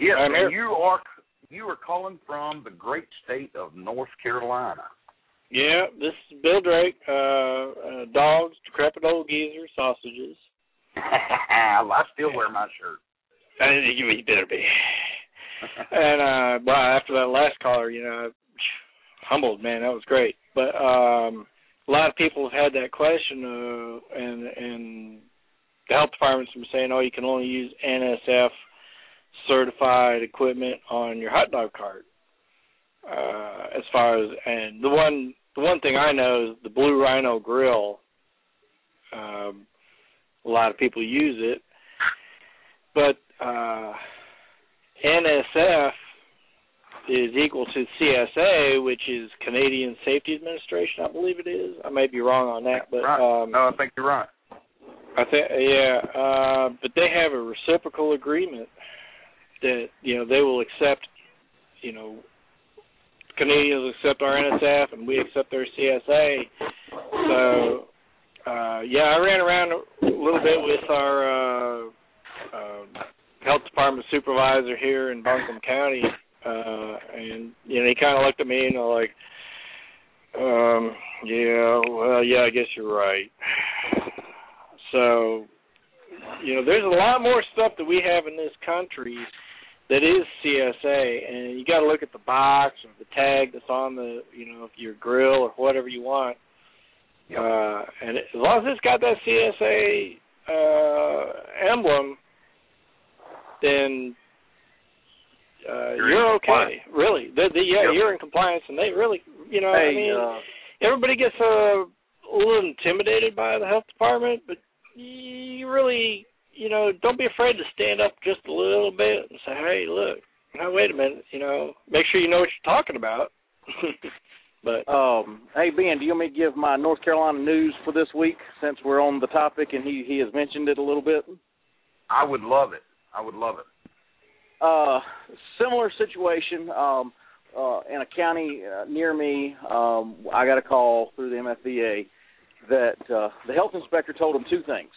Yes, I'm here. you are you are calling from the great state of North Carolina. Yeah, this is Bill Drake. Uh, uh dogs, decrepit old geezer, sausages. *laughs* I still wear my shirt. Uh, you you better be. and uh well after that last caller, you know, humbled, man, that was great. But um a lot of people have had that question uh and and the health department's been saying, Oh, you can only use NSF certified equipment on your hot dog cart. Uh as far as and the one the one thing I know is the Blue Rhino grill. Um a lot of people use it. But uh NSF is equal to CSA, which is Canadian Safety Administration, I believe it is. I may be wrong on that, but right. um, no, I think you're right. I think yeah, uh, but they have a reciprocal agreement that you know they will accept, you know, Canadians accept our NSF and we accept their CSA. So uh, yeah, I ran around a little bit with our uh, uh, health department supervisor here in Buncombe County, uh, and you know he kind of looked at me and I'm like, um, yeah, well, yeah, I guess you're right. So, you know, there's a lot more stuff that we have in this country that is CSA, and you got to look at the box or the tag that's on the, you know, your grill or whatever you want. Yep. Uh, and as long as it's got that CSA uh, emblem, then uh, You're you're, okay. compliance. Really, the, the, yeah, Yep. you're in compliance, and they really, you know, hey, I mean, uh, everybody gets a, a little intimidated by the health department, but you really, you know, don't be afraid to stand up just a little bit and say, "Hey, look, now wait a minute," you know, make sure you know what you're talking about. *laughs* but um, hey Ben, do you want me to give my North Carolina news for this week since we're on the topic and he he has mentioned it a little bit? I would love it. I would love it. Uh, similar situation um, uh, in a county uh, near me. Um, I got a call through the MFVA that uh, the health inspector told them two things.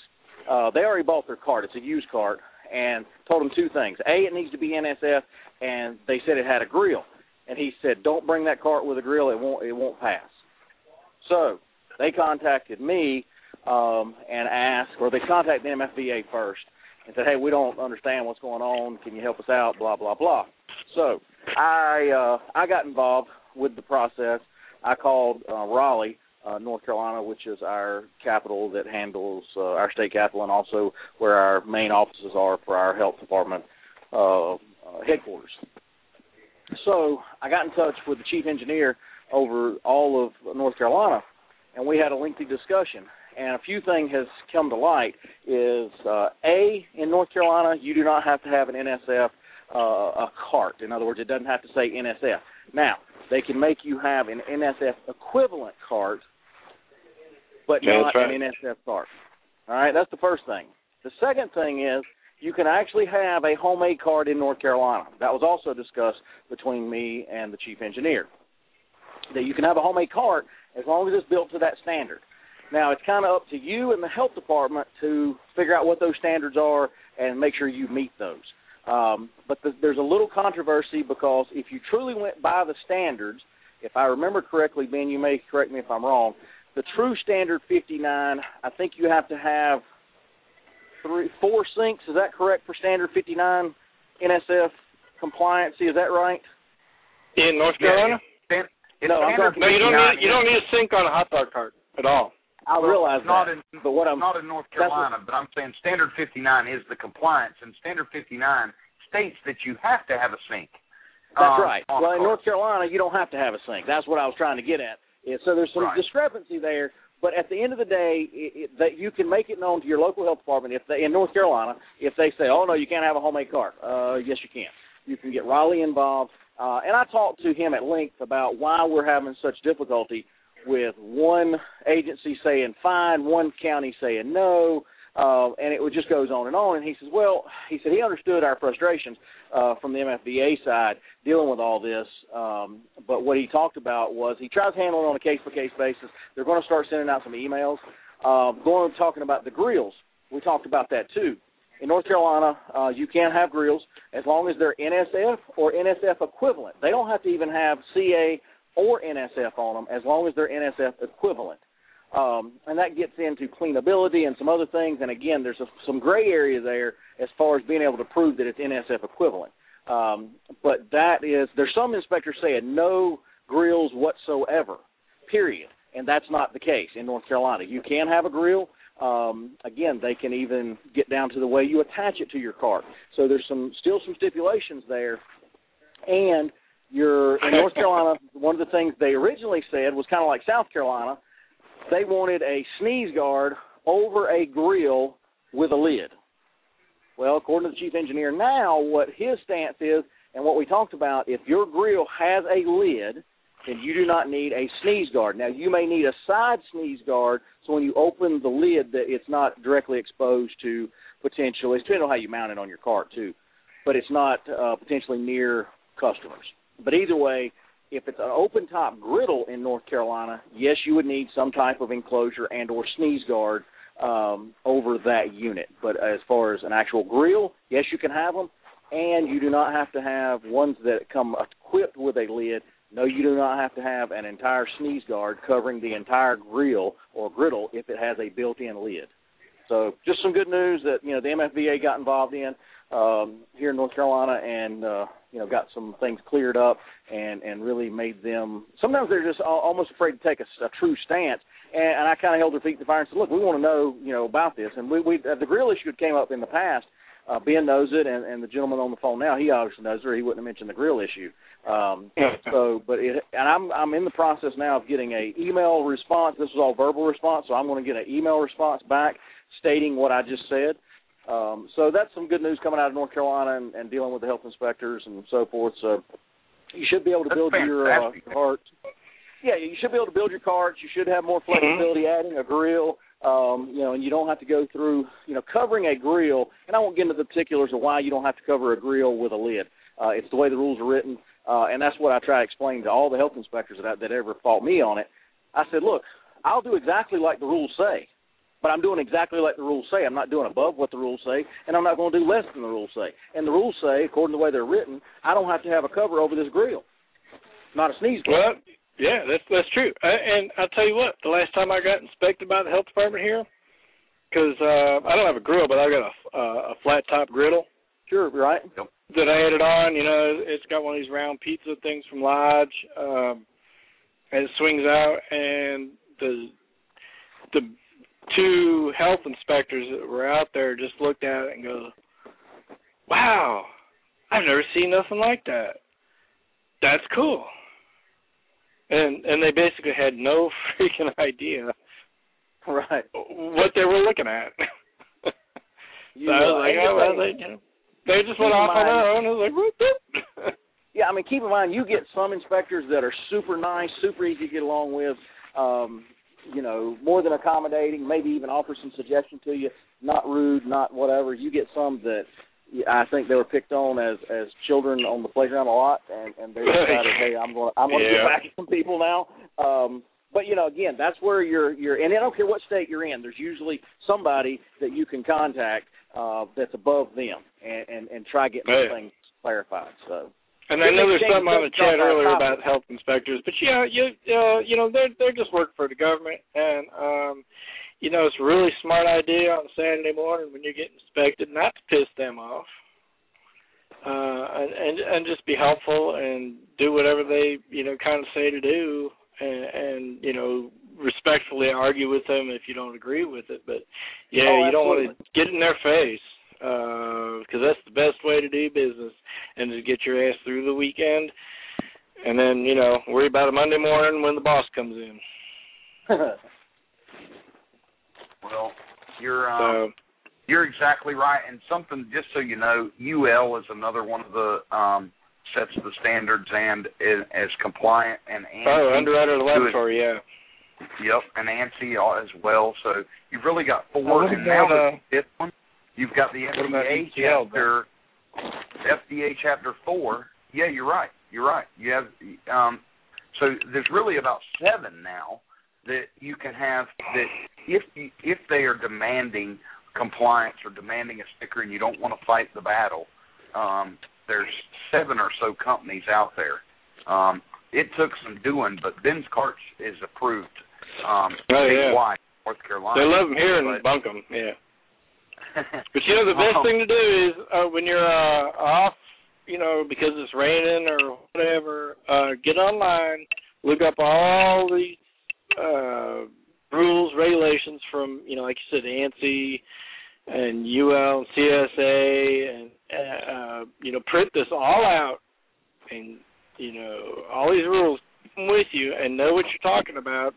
Uh, they already bought their cart; it's a used cart, and told them two things: a, it needs to be NSF, and they said it had a grill. And he said, "Don't bring that cart with a grill; it won't it won't pass." So they contacted me um, and asked, or they contacted the MFVA first and said, "Hey, we don't understand what's going on. Can you help us out?" Blah blah blah. So I uh, I got involved with the process. I called uh, Raleigh, uh, North Carolina, which is our capital that handles uh, our state capital and also where our main offices are for our health department uh, uh, headquarters. So I got in touch with the chief engineer over all of North Carolina, and we had a lengthy discussion. And a few things has come to light is uh, a in North Carolina you do not have to have an NSF uh, a cart. In other words, it doesn't have to say NSF. Now they can make you have an NSF equivalent cart, but Yeah, not right. an NSF cart. All right, that's the first thing. The second thing is you can actually have a homemade cart in North Carolina. That was also discussed between me and the chief engineer. That you can have a homemade cart as long as it's built to that standard. Now it's kind of up to you and the health department to figure out what those standards are and make sure you meet those. Um, but the, there's a little controversy because if you truly went by the standards, if I remember correctly, Ben, you may correct me if I'm wrong. The true standard 59, I think you have to have three, four sinks. Is that correct for standard 59 NSF compliancy? Is that right? in North Carolina, Stan- it's No, I'm talking- no, you don't need you don't need a sink on a hot dog cart at all. I Well, realize not that, in but what I'm not in North that's what- Carolina, but I'm saying standard 59 is the compliance, and standard 59 states that you have to have a sink. That's um, right. Well, in. North Carolina, you don't have to have a sink. That's what I was trying to get at. Yeah, so there's some Right. discrepancy there, but at the end of the day, it, it, that you can make it known to your local health department if they in North Carolina if they say, "Oh no, you can't have a homemade cart." Uh, yes, you can. You can get Raleigh involved, uh, and I talked to him at length about why we're having such difficulty with one agency saying fine, one county saying no, uh, and it just goes on and on. And he says, well, he said he understood our frustrations uh, from the MFVA side dealing with all this, um, but what he talked about was he tries handling it on a case by case basis. They're going to start sending out some emails. Uh, going talking about the grills, we talked about that too. In North Carolina, uh, you can have grills as long as they're NSF or NSF equivalent. They don't have to even have CA or NSF on them as long as they're NSF equivalent. Um, and that gets into cleanability and some other things. And again, there's a, some gray area there as far as being able to prove that it's NSF equivalent. Um, but that is, there's some inspectors saying no grills whatsoever, period. And that's not the case in North Carolina. You can have a grill. Um, again, they can even get down to the way you attach it to your cart. So there's some still some stipulations there. And you're in North Carolina. One of the things they originally said was kind of like South Carolina. They wanted a sneeze guard over a grill with a lid. Well, according to the chief engineer now, what his stance is And what we talked about, if your grill has a lid, then you do not need a sneeze guard. Now you may need a side sneeze guard, so when you open the lid, that it's not directly exposed to potentially. It's depending on how you mount it on your cart too, but it's not uh, potentially near customers. But either way, if it's an open top griddle in North Carolina, yes, you would need some type of enclosure and or sneeze guard um, over that unit. But as far as an actual grill, yes, you can have them, and you do not have to have ones that come equipped with a lid. No, you do not have to have an entire sneeze guard covering the entire grill or griddle if it has a built-in lid. So just some good news that you know the MFVA got involved in um, here in North Carolina and uh, you know got some things cleared up and and really made them. Sometimes they're just almost afraid to take a, a true stance. And, and I kind of held their feet to the fire and said, look, we want to know you know about this. And we we uh, the grill issue came up in the past uh, Ben knows it, and, and the gentleman on the phone now, he obviously knows it, or he wouldn't have mentioned the grill issue. Um, *laughs* so, but it, and I'm I'm in the process now of getting a email response. This was all verbal response, so I'm going to get an email response back stating what I just said. Um, so that's some good news coming out of North Carolina and, and dealing with the health inspectors and so forth. So you should be able to that's build your uh, carts. Yeah, you should be able to build your carts. You should have more flexibility mm-hmm. adding a grill um, you know, and you don't have to go through, you know, covering a grill. And I won't get into the particulars of why you don't have to cover a grill with a lid. Uh, it's the way the rules are written, uh, and that's what I try to explain to all the health inspectors that that ever fought me on it. I said, look, I'll do exactly like the rules say, but I'm doing exactly like the rules say. I'm not doing above what the rules say, and I'm not going to do less than the rules say. And the rules say, according to the way they're written, I don't have to have a cover over this grill, not a sneeze guard. Well, yeah, that's that's true. I, and I'll tell you what, the last time I got inspected by the health department here, because uh, I don't have a grill, but I got a uh, a flat top griddle. Sure, right. Yep. That I added on, you know, it's got one of these round pizza things from Lodge, um, and it swings out, and the the two health inspectors that were out there just looked at it and go, "Wow, I've never seen nothing like that. That's cool." and and they basically had no *laughs* freaking idea right what they were looking at. you, *laughs* so I was like, oh, well, they, you know, they just went off on their own. I was like, whoop, *laughs* yeah, I mean, keep in mind, you get some inspectors that are super nice, super easy to get along with. Um, you know, more than accommodating, maybe even offer some suggestion to you, not rude, not whatever. You get some that I think they were picked on as as children on the playground a lot, and and they decided, hey, I'm going I'm going to yeah. get back at some people now. Um, but you know, again, that's where you're you're, and I don't care what state you're in. There's usually somebody that you can contact uh, that's above them and and, and try getting yeah. things clarified. So. And I know there's something on the chat earlier about health inspectors, but yeah, you uh, you know they're they're just work for the government, and um, you know, it's a really smart idea on Saturday morning when you're getting inspected not to piss them off. Uh and, and and just be helpful and do whatever they, you know, kind of say to do and and you know, respectfully argue with them if you don't agree with it, but yeah, oh, you don't want to get in their face because uh, that's the best way to do business and to get your ass through the weekend and then, you know, worry about it Monday morning when the boss comes in. *laughs* Well, you're um, so, you're exactly right. And something just so you know, UL is another one of the um, sets of the standards and is, as compliant and ANSI oh, underwriter laboratory, yeah. Yep, and ANSI as well. So you've really got four. Oh, and now uh, the fifth one, you've got the FDA chapter, FDA chapter four. Yeah, you're right. You're right. You have um, so there's really about seven now that you can have that if you, if they are demanding compliance or demanding a sticker and you don't want to fight the battle, um, there's seven or so companies out there. Um, it took some doing, but Ben's Carts is approved um, oh, yeah. statewide, North Carolina. They love them here but, in Buncombe, yeah. *laughs* but you know the best um, thing to do is uh, when you're uh, off, you know, because it's raining or whatever, uh, get online, look up all these uh, rules, regulations from you know, like you said, ANSI and UL and CSA, and uh, you know, print this all out, and you know, all these rules with you, and know what you're talking about.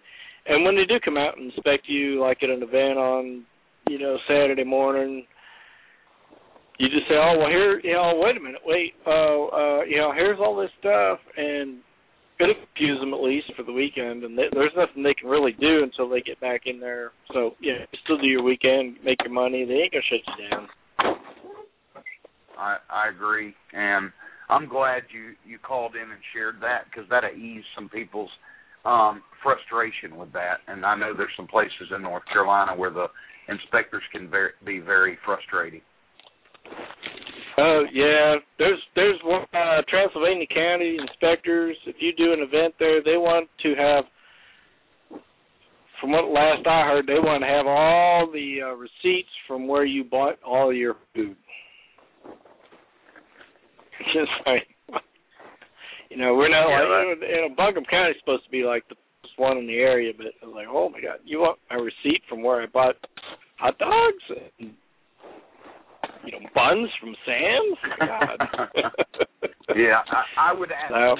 And when they do come out and inspect you, like at an event on, you know, Saturday morning, you just say, oh well, here, you know, wait a minute, wait, uh, uh, you know, here's all this stuff, and it'll confuse them at least for the weekend, and they, there's nothing they can really do until they get back in there. So yeah, still do your weekend, make your money. They ain't gonna shut you down. I I agree, and I'm glad you you called in and shared that because that'll ease some people's um frustration with that. And I know there's some places in North Carolina where the inspectors can very, be very frustrating. Oh yeah, there's there's one uh, Transylvania County inspectors. If you do an event there, they want to have. From what last I heard, they want to have all the uh, receipts from where you bought all your food. *laughs* Just like, you know, we're not Yeah, like you know, Buncombe County's supposed to be like the one in the area, but I was like, oh my god, you want a receipt from where I bought hot dogs and you know buns from Sam's? God. *laughs* yeah, I, I would ask. So-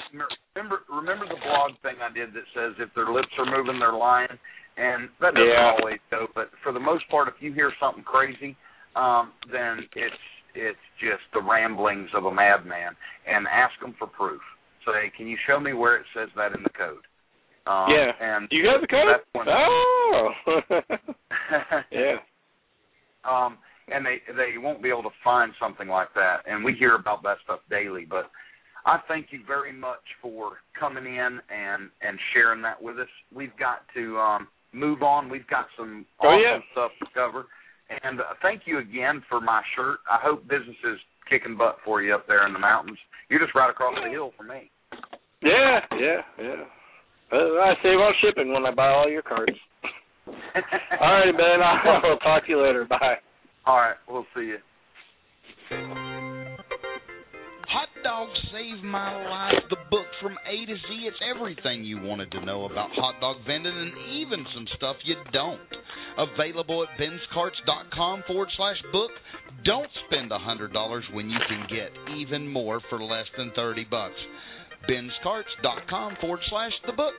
Remember, remember the blog thing I did that says if their lips are moving, they're lying, and that doesn't Yeah. always go. But for the most part, if you hear something crazy, um, then it's it's just the ramblings of a madman, and ask them for proof. Say, can you show me where it says that in the code? Um, yeah. and you have the code? Oh. *laughs* yeah. um, and they they won't be able to find something like that. And we hear about that stuff daily. But I thank you very much for coming in and and sharing that with us. We've got to um, move on. We've got some Oh, awesome yeah. stuff to cover. And uh, thank you again for my shirt. I hope business is kicking butt for you up there in the mountains. You're just right across the hill from me. Yeah, yeah, yeah. I save on shipping when I buy all your cards. *laughs* all right, man. *laughs* I'll talk to you later. Bye. All right, we'll see you. Hot Dog Save My Life, the book from A to Z. It's everything you wanted to know about hot dog vending and even some stuff you don't. Available at benscarts.com forward slash book. Don't spend a hundred dollars when you can get even more for less than thirty bucks. benscarts.com forward slash the book.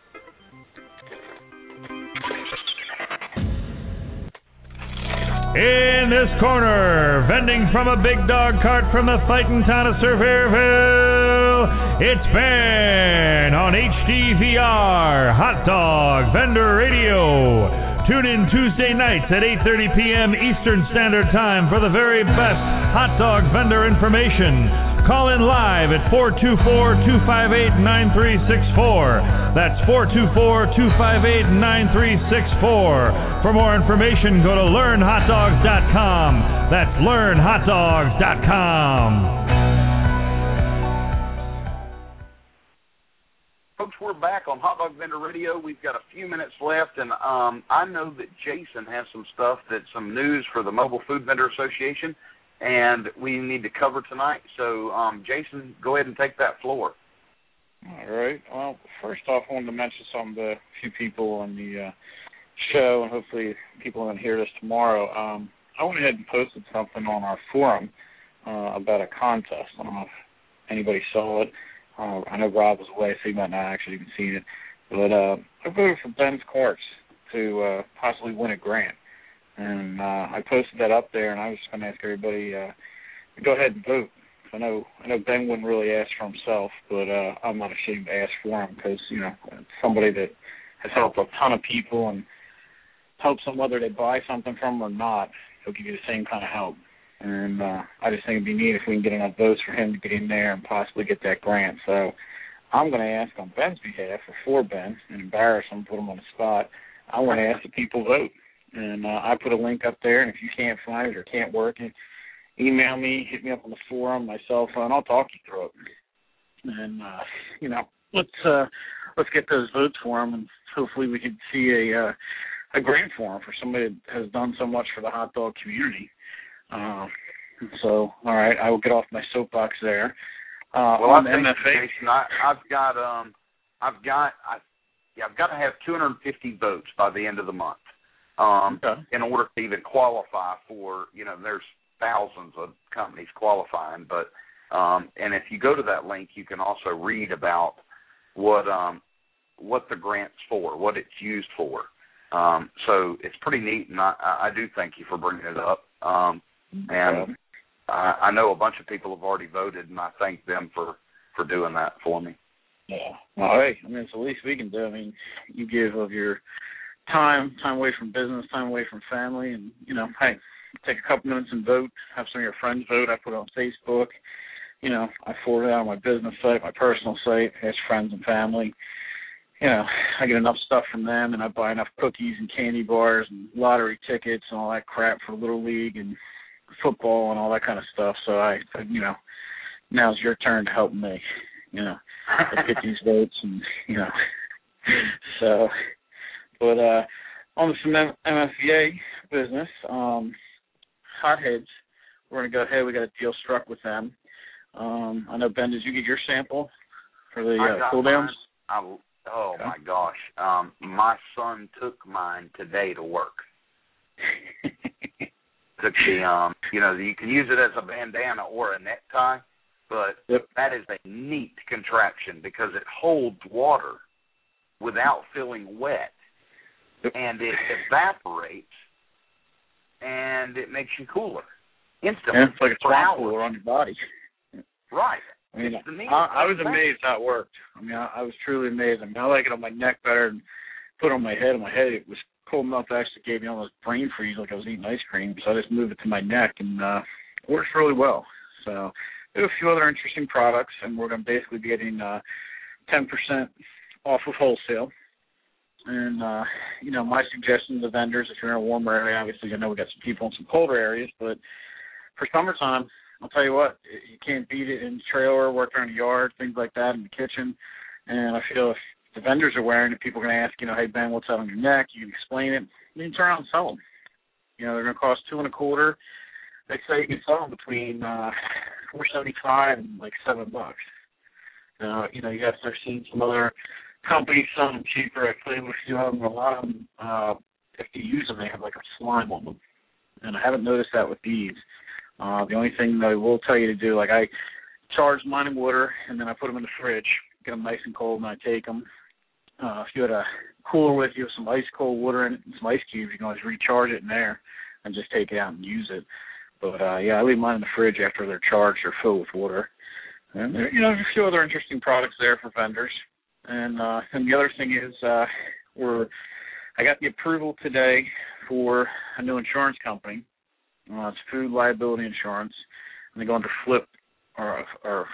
In this corner, vending from a big dog cart from the fighting town of Sevierville, it's Ben on HDVR Hot Dog Vendor Radio. Tune in Tuesday nights at 8:30 p.m. Eastern Standard Time for the very best hot dog vendor information. Call in live at 424-258-9364. That's 424-258-9364. For more information, go to learnhotdogs.com. That's learnhotdogs.com. Folks, we're back on Hot Dog Vendor Radio. We've got a few minutes left, and um, I know that Jason has some stuff that's some news for the Mobile Food Vendor Association, and we need to cover tonight. So, um, Jason, go ahead and take that floor. All right. Well, first off, I wanted to mention some to a few people on the uh, show, and hopefully people to hear this tomorrow. Um, I went ahead and posted something on our forum uh, about a contest. I don't know if anybody saw it. Uh, I know Rob was away, so he might not actually even seen it. But uh, I voted for Ben's Carts to uh, possibly win a grant, and uh, I posted that up there. And I was going to ask everybody uh, go ahead and vote. I know I know Ben wouldn't really ask for himself, but uh, I'm not ashamed to ask for him because you know somebody that has helped a ton of people and helps them whether they buy something from him or not. He'll give you the same kind of help. And uh, I just think it'd be neat if we can get enough votes for him to get in there and possibly get that grant. So I'm going to ask on Ben's behalf, or for Ben, and embarrass him, put him on the spot. I want to ask the people vote. And uh, I put a link up there, and if you can't find it or can't work it, email me, hit me up on the forum, my cell phone. I'll talk you through it. And uh, you know, let's uh, let's get those votes for him, and hopefully we can see a uh, a grant for him for somebody that has done so much for the hot dog community. Uh, so, all right, I will get off my soapbox there. Uh, well, I on think, MFA, Jason, I, I've got um, I've got I, yeah, I've got to have 250 votes by the end of the month, um, Okay. in order to even qualify for. You know, there's thousands of companies qualifying, but um, and if you go to that link, you can also read about what um, what the grant's for, what it's used for. Um, so it's pretty neat, and I, I do thank you for bringing it up. Um, and I, I know a bunch of people have already voted, and I thank them for for doing that for me. Yeah. Well, hey, I mean, it's the least we can do. I mean, you give of your time, time away from business, time away from family, and you know, hey, take a couple minutes and vote. Have some of your friends vote. I put it on Facebook. You know, I forward it on my business site, my personal site, ask friends and family. You know, I get enough stuff from them, and I buy enough cookies and candy bars and lottery tickets and all that crap for Little League and football and all that kind of stuff. So I, you know, now's your turn to help me. You know, get these *laughs* votes and you know. so, but uh on the MFVA business, um, Hot Headz, we're gonna go ahead. We got a deal struck with them. Um, I know Ben, did you get your sample for the uh, cool downs? I, oh okay. my gosh, um, my son took mine today to work. *laughs* took the um, you know, you can use it as a bandana or a necktie, but yep. that is a neat contraption because it holds water without feeling wet. And it evaporates and it makes you cooler instantly. It's like a swamp cooler on your body. Right. I mean, I, I was amazed how it worked. I mean, I, I was truly amazed. I mean, I like it on my neck better than put it on my head. On my head, it was cold enough that actually gave me almost brain freeze, like I was eating ice cream. So I just moved it to my neck, and uh, it works really well. So we have a few other interesting products, and we're going to basically be getting uh, 10% off of wholesale. And uh, you know, my suggestion to vendors, if you're in a warmer area, obviously I know we got some people in some colder areas, but for summertime, I'll tell you what, you can't beat it in the trailer, work around the yard, things like that, in the kitchen. And I feel if the vendors are wearing it, people are going to ask, you know, hey Ben, what's that on your neck? You can explain it. You can turn around and sell them. You know, they're going to cost two and a quarter. They say you can sell them between uh, four seventy five and like seven bucks. Uh, you know, you guys are seeing some other companies selling them cheaper. I played with a few of them. A lot of them, uh, if you use them, they have like a slime on them, and I haven't noticed that with these. Uh, the only thing that I will tell you to do, like I charge mine in water and then I put them in the fridge, get them nice and cold, and I take them. Uh, if you had a cooler with you with some ice cold water in it and some ice cubes, you can always recharge it in there and just take it out and use it. But uh yeah, I leave mine in the fridge after they're charged or filled with water. And there, you know, there's a few other interesting products there for vendors. And uh and the other thing is uh we're I got the approval today for a new insurance company uh, it's food liability insurance, and they're going to flip our, our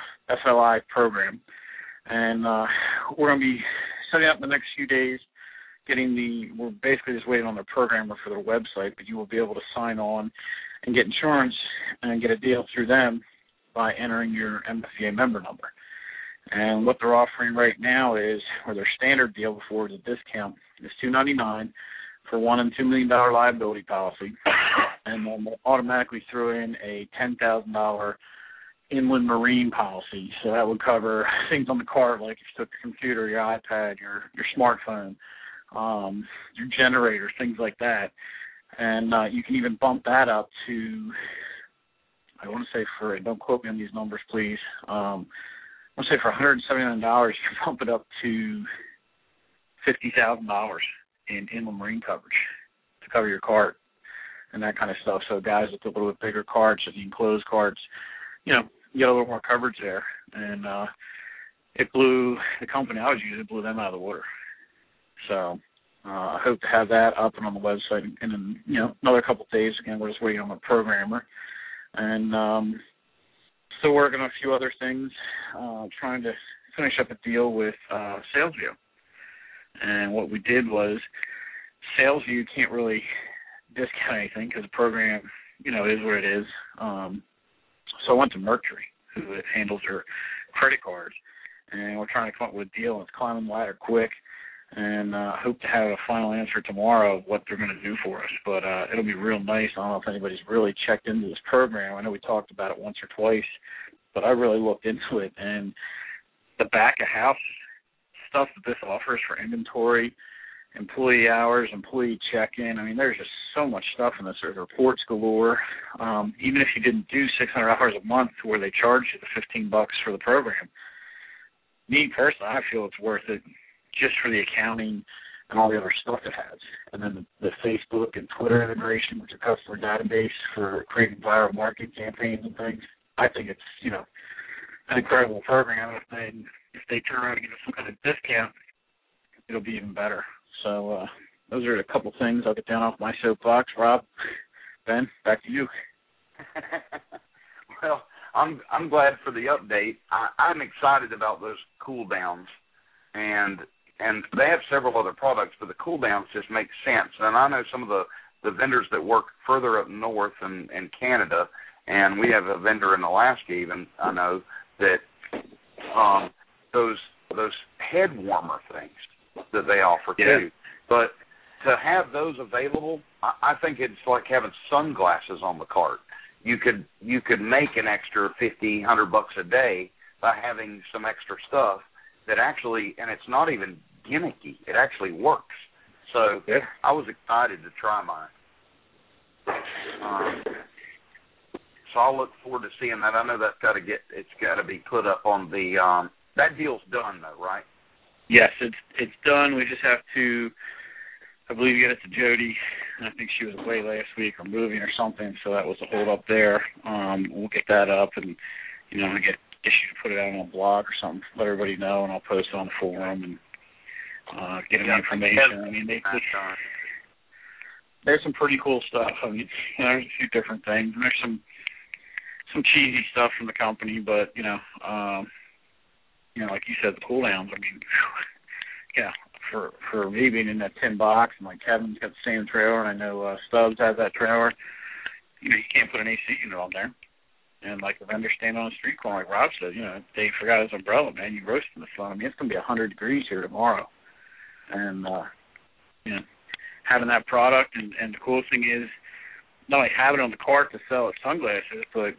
FLI program. And uh, we're going to be setting up in the next few days, getting the. We're basically just waiting on the programmer for their website, but you will be able to sign on and get insurance and get a deal through them by entering your MFVA member number. And what they're offering right now is, or their standard deal before the discount is two ninety nine for one and two million dollar liability policy, *coughs* and then they automatically throw in a ten thousand dollar inland marine policy. So that would cover *laughs* things on the car, like if you took your computer, your iPad, your your smartphone, um, your generator, things like that. And uh, you can even bump that up to, I want to say for, don't quote me on these numbers, please. Um, I want to say for $179, you can bump it up to $50,000 in inland marine coverage to cover your cart and that kind of stuff. So guys with a little bit bigger carts, if you enclose carts, you know, you get a little more coverage there. And uh it blew the company I was using it blew them out of the water. So uh I hope to have that up and on the website in, in you know another couple of days. Again, we're just waiting on the programmer. And um still working on a few other things, uh trying to finish up a deal with uh SalesVu. And what we did was SalesVu can't really discount anything because the program, you know, is what it is. Um, so I went to Mercury, who handles their credit cards, and we're trying to come up with a deal. And it's climbing the ladder quick, and uh, hope to have a final answer tomorrow of what they're going to do for us. But uh, it'll be real nice. I don't know if anybody's really checked into this program. I know we talked about it once or twice, but I really looked into it, and the back of house stuff that this offers for inventory employee hours, employee check-in. I mean, there's just so much stuff in this. There's reports galore. Um, even if you didn't do 600 hours a month, where they charge you the 15 bucks for the program, me personally, I feel it's worth it just for the accounting, and all the other stuff it has. And then the, the Facebook and Twitter integration with your customer database for creating viral marketing campaigns and things. I think it's you know an incredible program. If they if they turn around and give us some kind of discount, it'll be even better. So uh, those are a couple things I'll get down off my soapbox. Rob, Ben, back to you. *laughs* well, I'm I'm glad for the update. I, I'm excited about those cool downs, and and they have several other products, but the cool downs just make sense. And I know some of the the vendors that work further up north in in Canada, and we have a vendor in Alaska even. I know that um those those head warmer things that they offer yeah. too. But to have those available, I, I think it's like having sunglasses on the cart. You could you could make an extra fifty, hundred bucks a day by having some extra stuff that actually, and it's not even gimmicky. It actually works. So yeah. I was excited to try mine. Um, so I'll look forward to seeing that. I know that's got to get it's got to be put up on the. um That deal's done though, right? Yes, it's it's done. We just have to, I believe, get it to Jody. I think she was away last week or moving or something, so that was a hold up there. Um, we'll get that up and you know get you to put it out on a blog or something, let everybody know, and I'll post it on the forum and uh, get them yeah, information. I mean, they, they there's some pretty cool stuff. I mean, *laughs* you know, there's a few different things. And there's some some cheesy stuff from the company, but you know, um, you know, like you said, the cooldowns. I mean, *laughs* yeah, for for me being in that tin box, and like Kevin's got the same trailer, and I know uh, Stubbs has that trailer. You know, you can't put an AC unit on there. And like the vendor standing on the street corner, like Rob said, you know, Dave forgot his umbrella, man. You roasting in the sun. I mean, it's gonna be a hundred degrees here tomorrow, and uh, you know, having that product, and and the coolest thing is not only having it on the cart to sell as sunglasses, but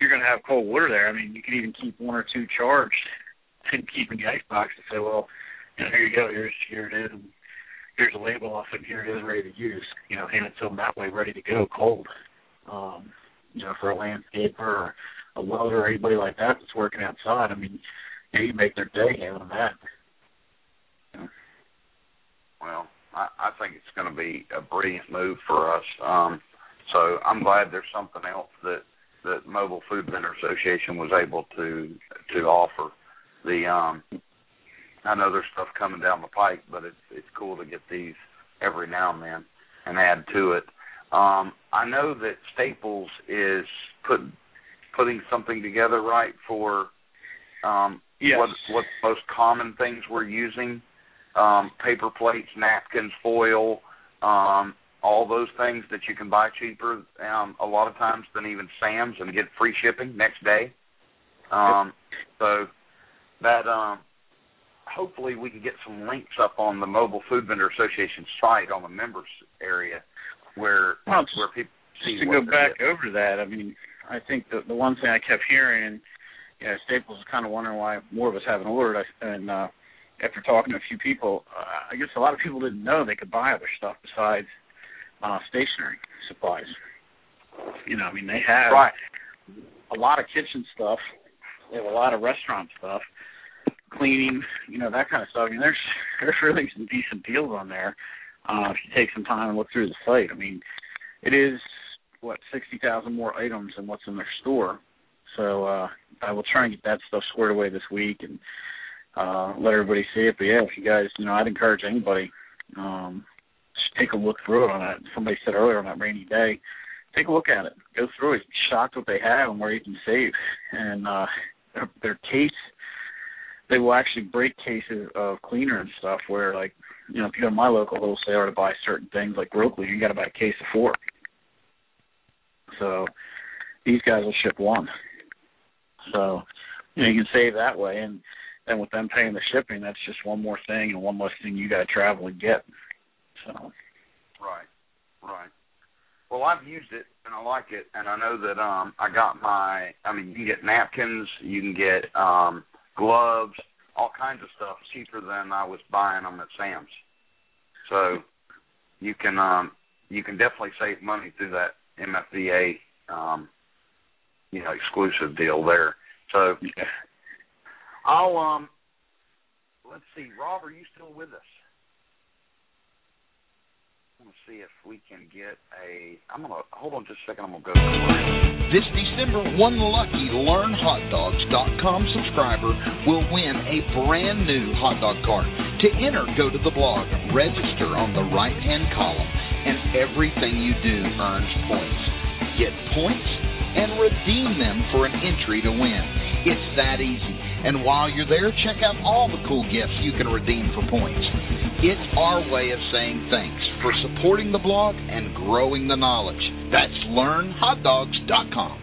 you're to have cold water there. I mean, you can even keep one or two charged *laughs* and keep in the ice box to say, well, you know, here you go, here's here it is, and here's a label off it, here it is, ready to use. You know, hand it to them that way, ready to go, cold. Um, you know, for a landscaper or a welder or anybody like that that's working outside. I mean, you, know, you make their day having that. You. Well, I, I think it's going to be a brilliant move for us. Um, so I'm glad there's something else that that Mobile Food Vendor Association was able to to offer. The um, I know there's stuff coming down the pike, but it's it's cool to get these every now and then and add to it. Um, I know that Staples is put putting something together right for um, yes. what what most common things we're using um, paper plates, napkins, foil, um, all those things that you can buy cheaper um, a lot of times than even Sam's and get free shipping next day. Um, so that um, hopefully we can get some links up on the Mobile Food Vendor Association site on the members area where well, where people see just to go back getting. over to that. I mean, I think the the one thing I kept hearing, and you know, Staples is kind of wondering why more of us haven't ordered, and uh, after talking to a few people, uh, I guess a lot of people didn't know they could buy other stuff besides uh, stationery supplies. You know, I mean, they have right. a lot of kitchen stuff. They have a lot of restaurant stuff, cleaning, you know, that kind of stuff. I mean, there's *laughs* there's really some decent deals on there uh, if you take some time and look through the site. I mean, it is what sixty thousand more items than what's in their store. So uh, I will try and get that stuff squared away this week and uh, let everybody see it. But yeah, if you guys, you know, I'd encourage anybody um, just take a look through it on that. Somebody said earlier on that rainy day, take a look at it, go through it, shocked what they have and where you can save. And uh, their, their case, they will actually break cases of cleaner and stuff where like, you know, if you go to my local wholesaler to buy certain things like Broccoli, you got to buy a case of four. So these guys will ship one. So you know you can save that way, and and with them paying the shipping, that's just one more thing and one less thing you got to travel and get. So. Right, right. Well, I've used it and I like it, and I know that um I got my. I mean, you can get napkins, you can get um gloves, all kinds of stuff cheaper than I was buying them at Sam's. So you can um you can definitely save money through that MFVA um you know exclusive deal there. So. I'll um let's see, Rob, are you still with us? Gonna see if we can get a. I'm gonna hold on just a second. I'm gonna go. This December, one lucky LearnHotDogs.com subscriber will win a brand new hot dog cart. To enter, go to the blog, register on the right hand column, and everything you do earns points. Get points and redeem them for an entry to win. It's that easy. And while you're there, check out all the cool gifts you can redeem for points. It's our way of saying thanks for supporting the blog and growing the knowledge. That's learnhotdogs.com.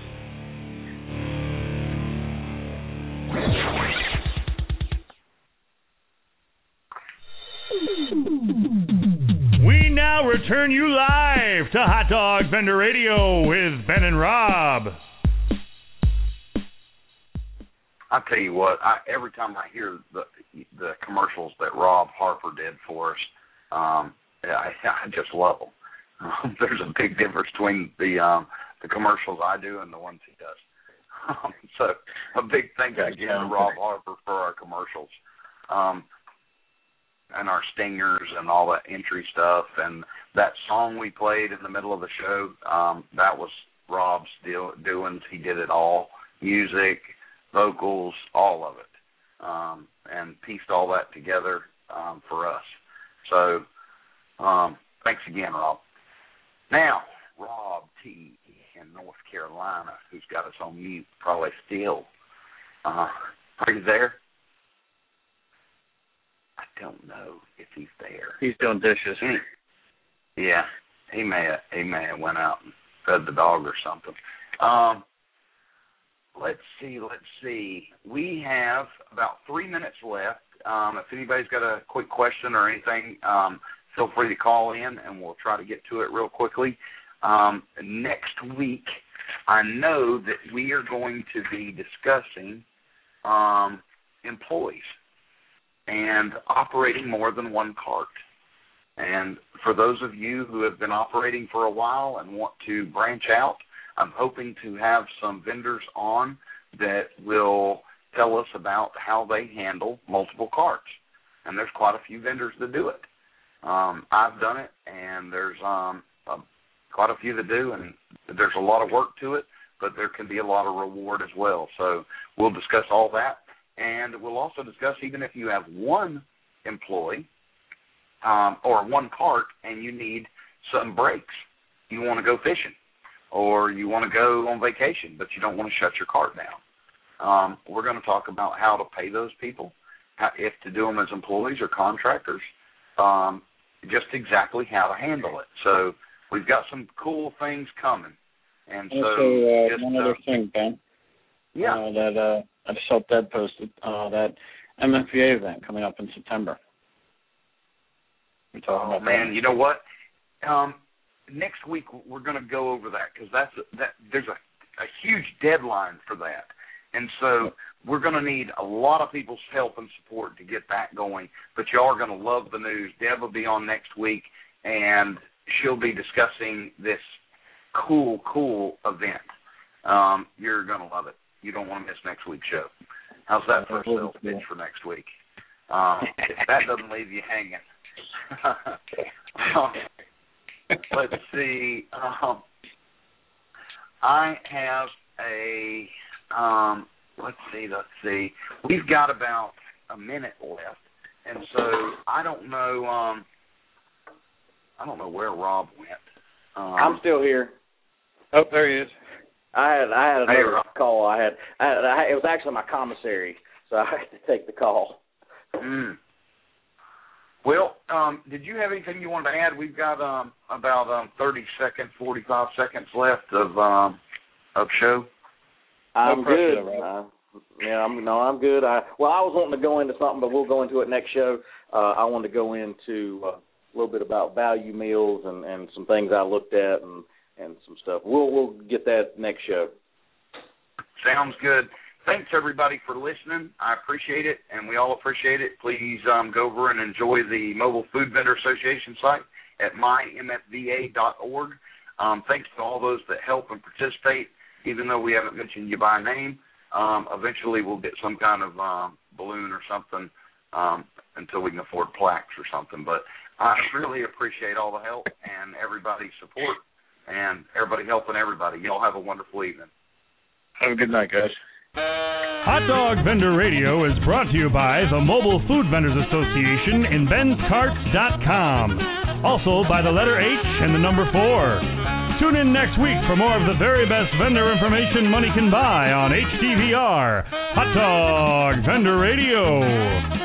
We now return you live to Hot Dog Vendor Radio with Ben and Rob. I tell you what, I, every time I hear the the commercials that Rob Harper did for us, um, I, *laughs* I just love them. Um, *laughs* there's a big difference between the um, the commercials I do and the ones he does. Um, *laughs* so a big thank you again to Rob Harper for our commercials, um, and our stingers and all that entry stuff, and that song we played in the middle of the show. Um, that was Rob's deal, doings. He did it all, music, vocals, all of it, um, and pieced all that together um, for us. So um, thanks again, Rob. Now, Rob T in North Carolina, who's got us on mute, probably still. Uh, are you there? I don't know if he's there. He's doing dishes. Yeah, he may have, he may have went out and fed the dog or something. Um, let's see, let's see. We have about three minutes left. Um, if anybody's got a quick question or anything, um, feel free to call in and we'll try to get to it real quickly. Um, next week, I know that we are going to be discussing um, employees and operating more than one cart. And for those of you who have been operating for a while and want to branch out, I'm hoping to have some vendors on that will tell us about how they handle multiple carts. And there's quite a few vendors that do it. Um, I've done it, and there's um, quite a few that do, and there's a lot of work to it, but there can be a lot of reward as well. So we'll discuss all that, and we'll also discuss even if you have one employee um, or one cart and you need some breaks, you want to go fishing, or you want to go on vacation, but you don't want to shut your cart down. Um, we're going to talk about how to pay those people, how, if to do them as employees or contractors, um, just exactly how to handle it. So we've got some cool things coming. And so also, uh, just, one other thing, Ben. Yeah. Uh, that uh, I just saw Deb posted uh, that MFVA event coming up in September. Oh about man, that. you know what? Um, next week we're going to go over that because that's that. There's a a huge deadline for that, and so we're going to need a lot of people's help and support to get that going. But y'all are going to love the news. Deb will be on next week, and she'll be discussing this cool, cool event. Um, you're going to love it. You don't want to miss next week's show. How's that for a sales pitch for next week? Um, if that doesn't leave you hanging. *laughs* um, let's see. Um, I have a. Um, let's see. Let's see. We've got about a minute left, and so I don't know. Um, I don't know where Rob went. Um, I'm still here. Oh, there he is. I had I had Hey, another Rob. call. I had, I had I, it was actually my commissary, so I had to take the call. Mm. Well, um, did you have anything you wanted to add? We've got um, about um, 30 seconds, 45 seconds left of um, of show. I'm pressure good. Uh, yeah, I'm no, I'm good. I well, I was wanting to go into something, but we'll go into it next show. Uh, I wanted to go into uh, a little bit about value meals and and some things I looked at and and some stuff. We'll we'll get that next show. Sounds good. Thanks everybody for listening. I appreciate it, and we all appreciate it. Please um, go over and enjoy the Mobile Food Vendor Association site at mymfva.org. Um, thanks to all those that help and participate, even though we haven't mentioned you by name. Um, eventually, we'll get some kind of um, balloon or something um, until we can afford plaques or something. But I really appreciate all the help and everybody's support and everybody helping everybody. Y'all have a wonderful evening. Have a good night, guys. Hot Dog Vendor Radio is brought to you by the Mobile Food Vendors Association in Ben'sCarts.com. Also by the letter H and the number 4. Tune in next week for more of the very best vendor information money can buy on HDVR. Hot Dog Vendor Radio.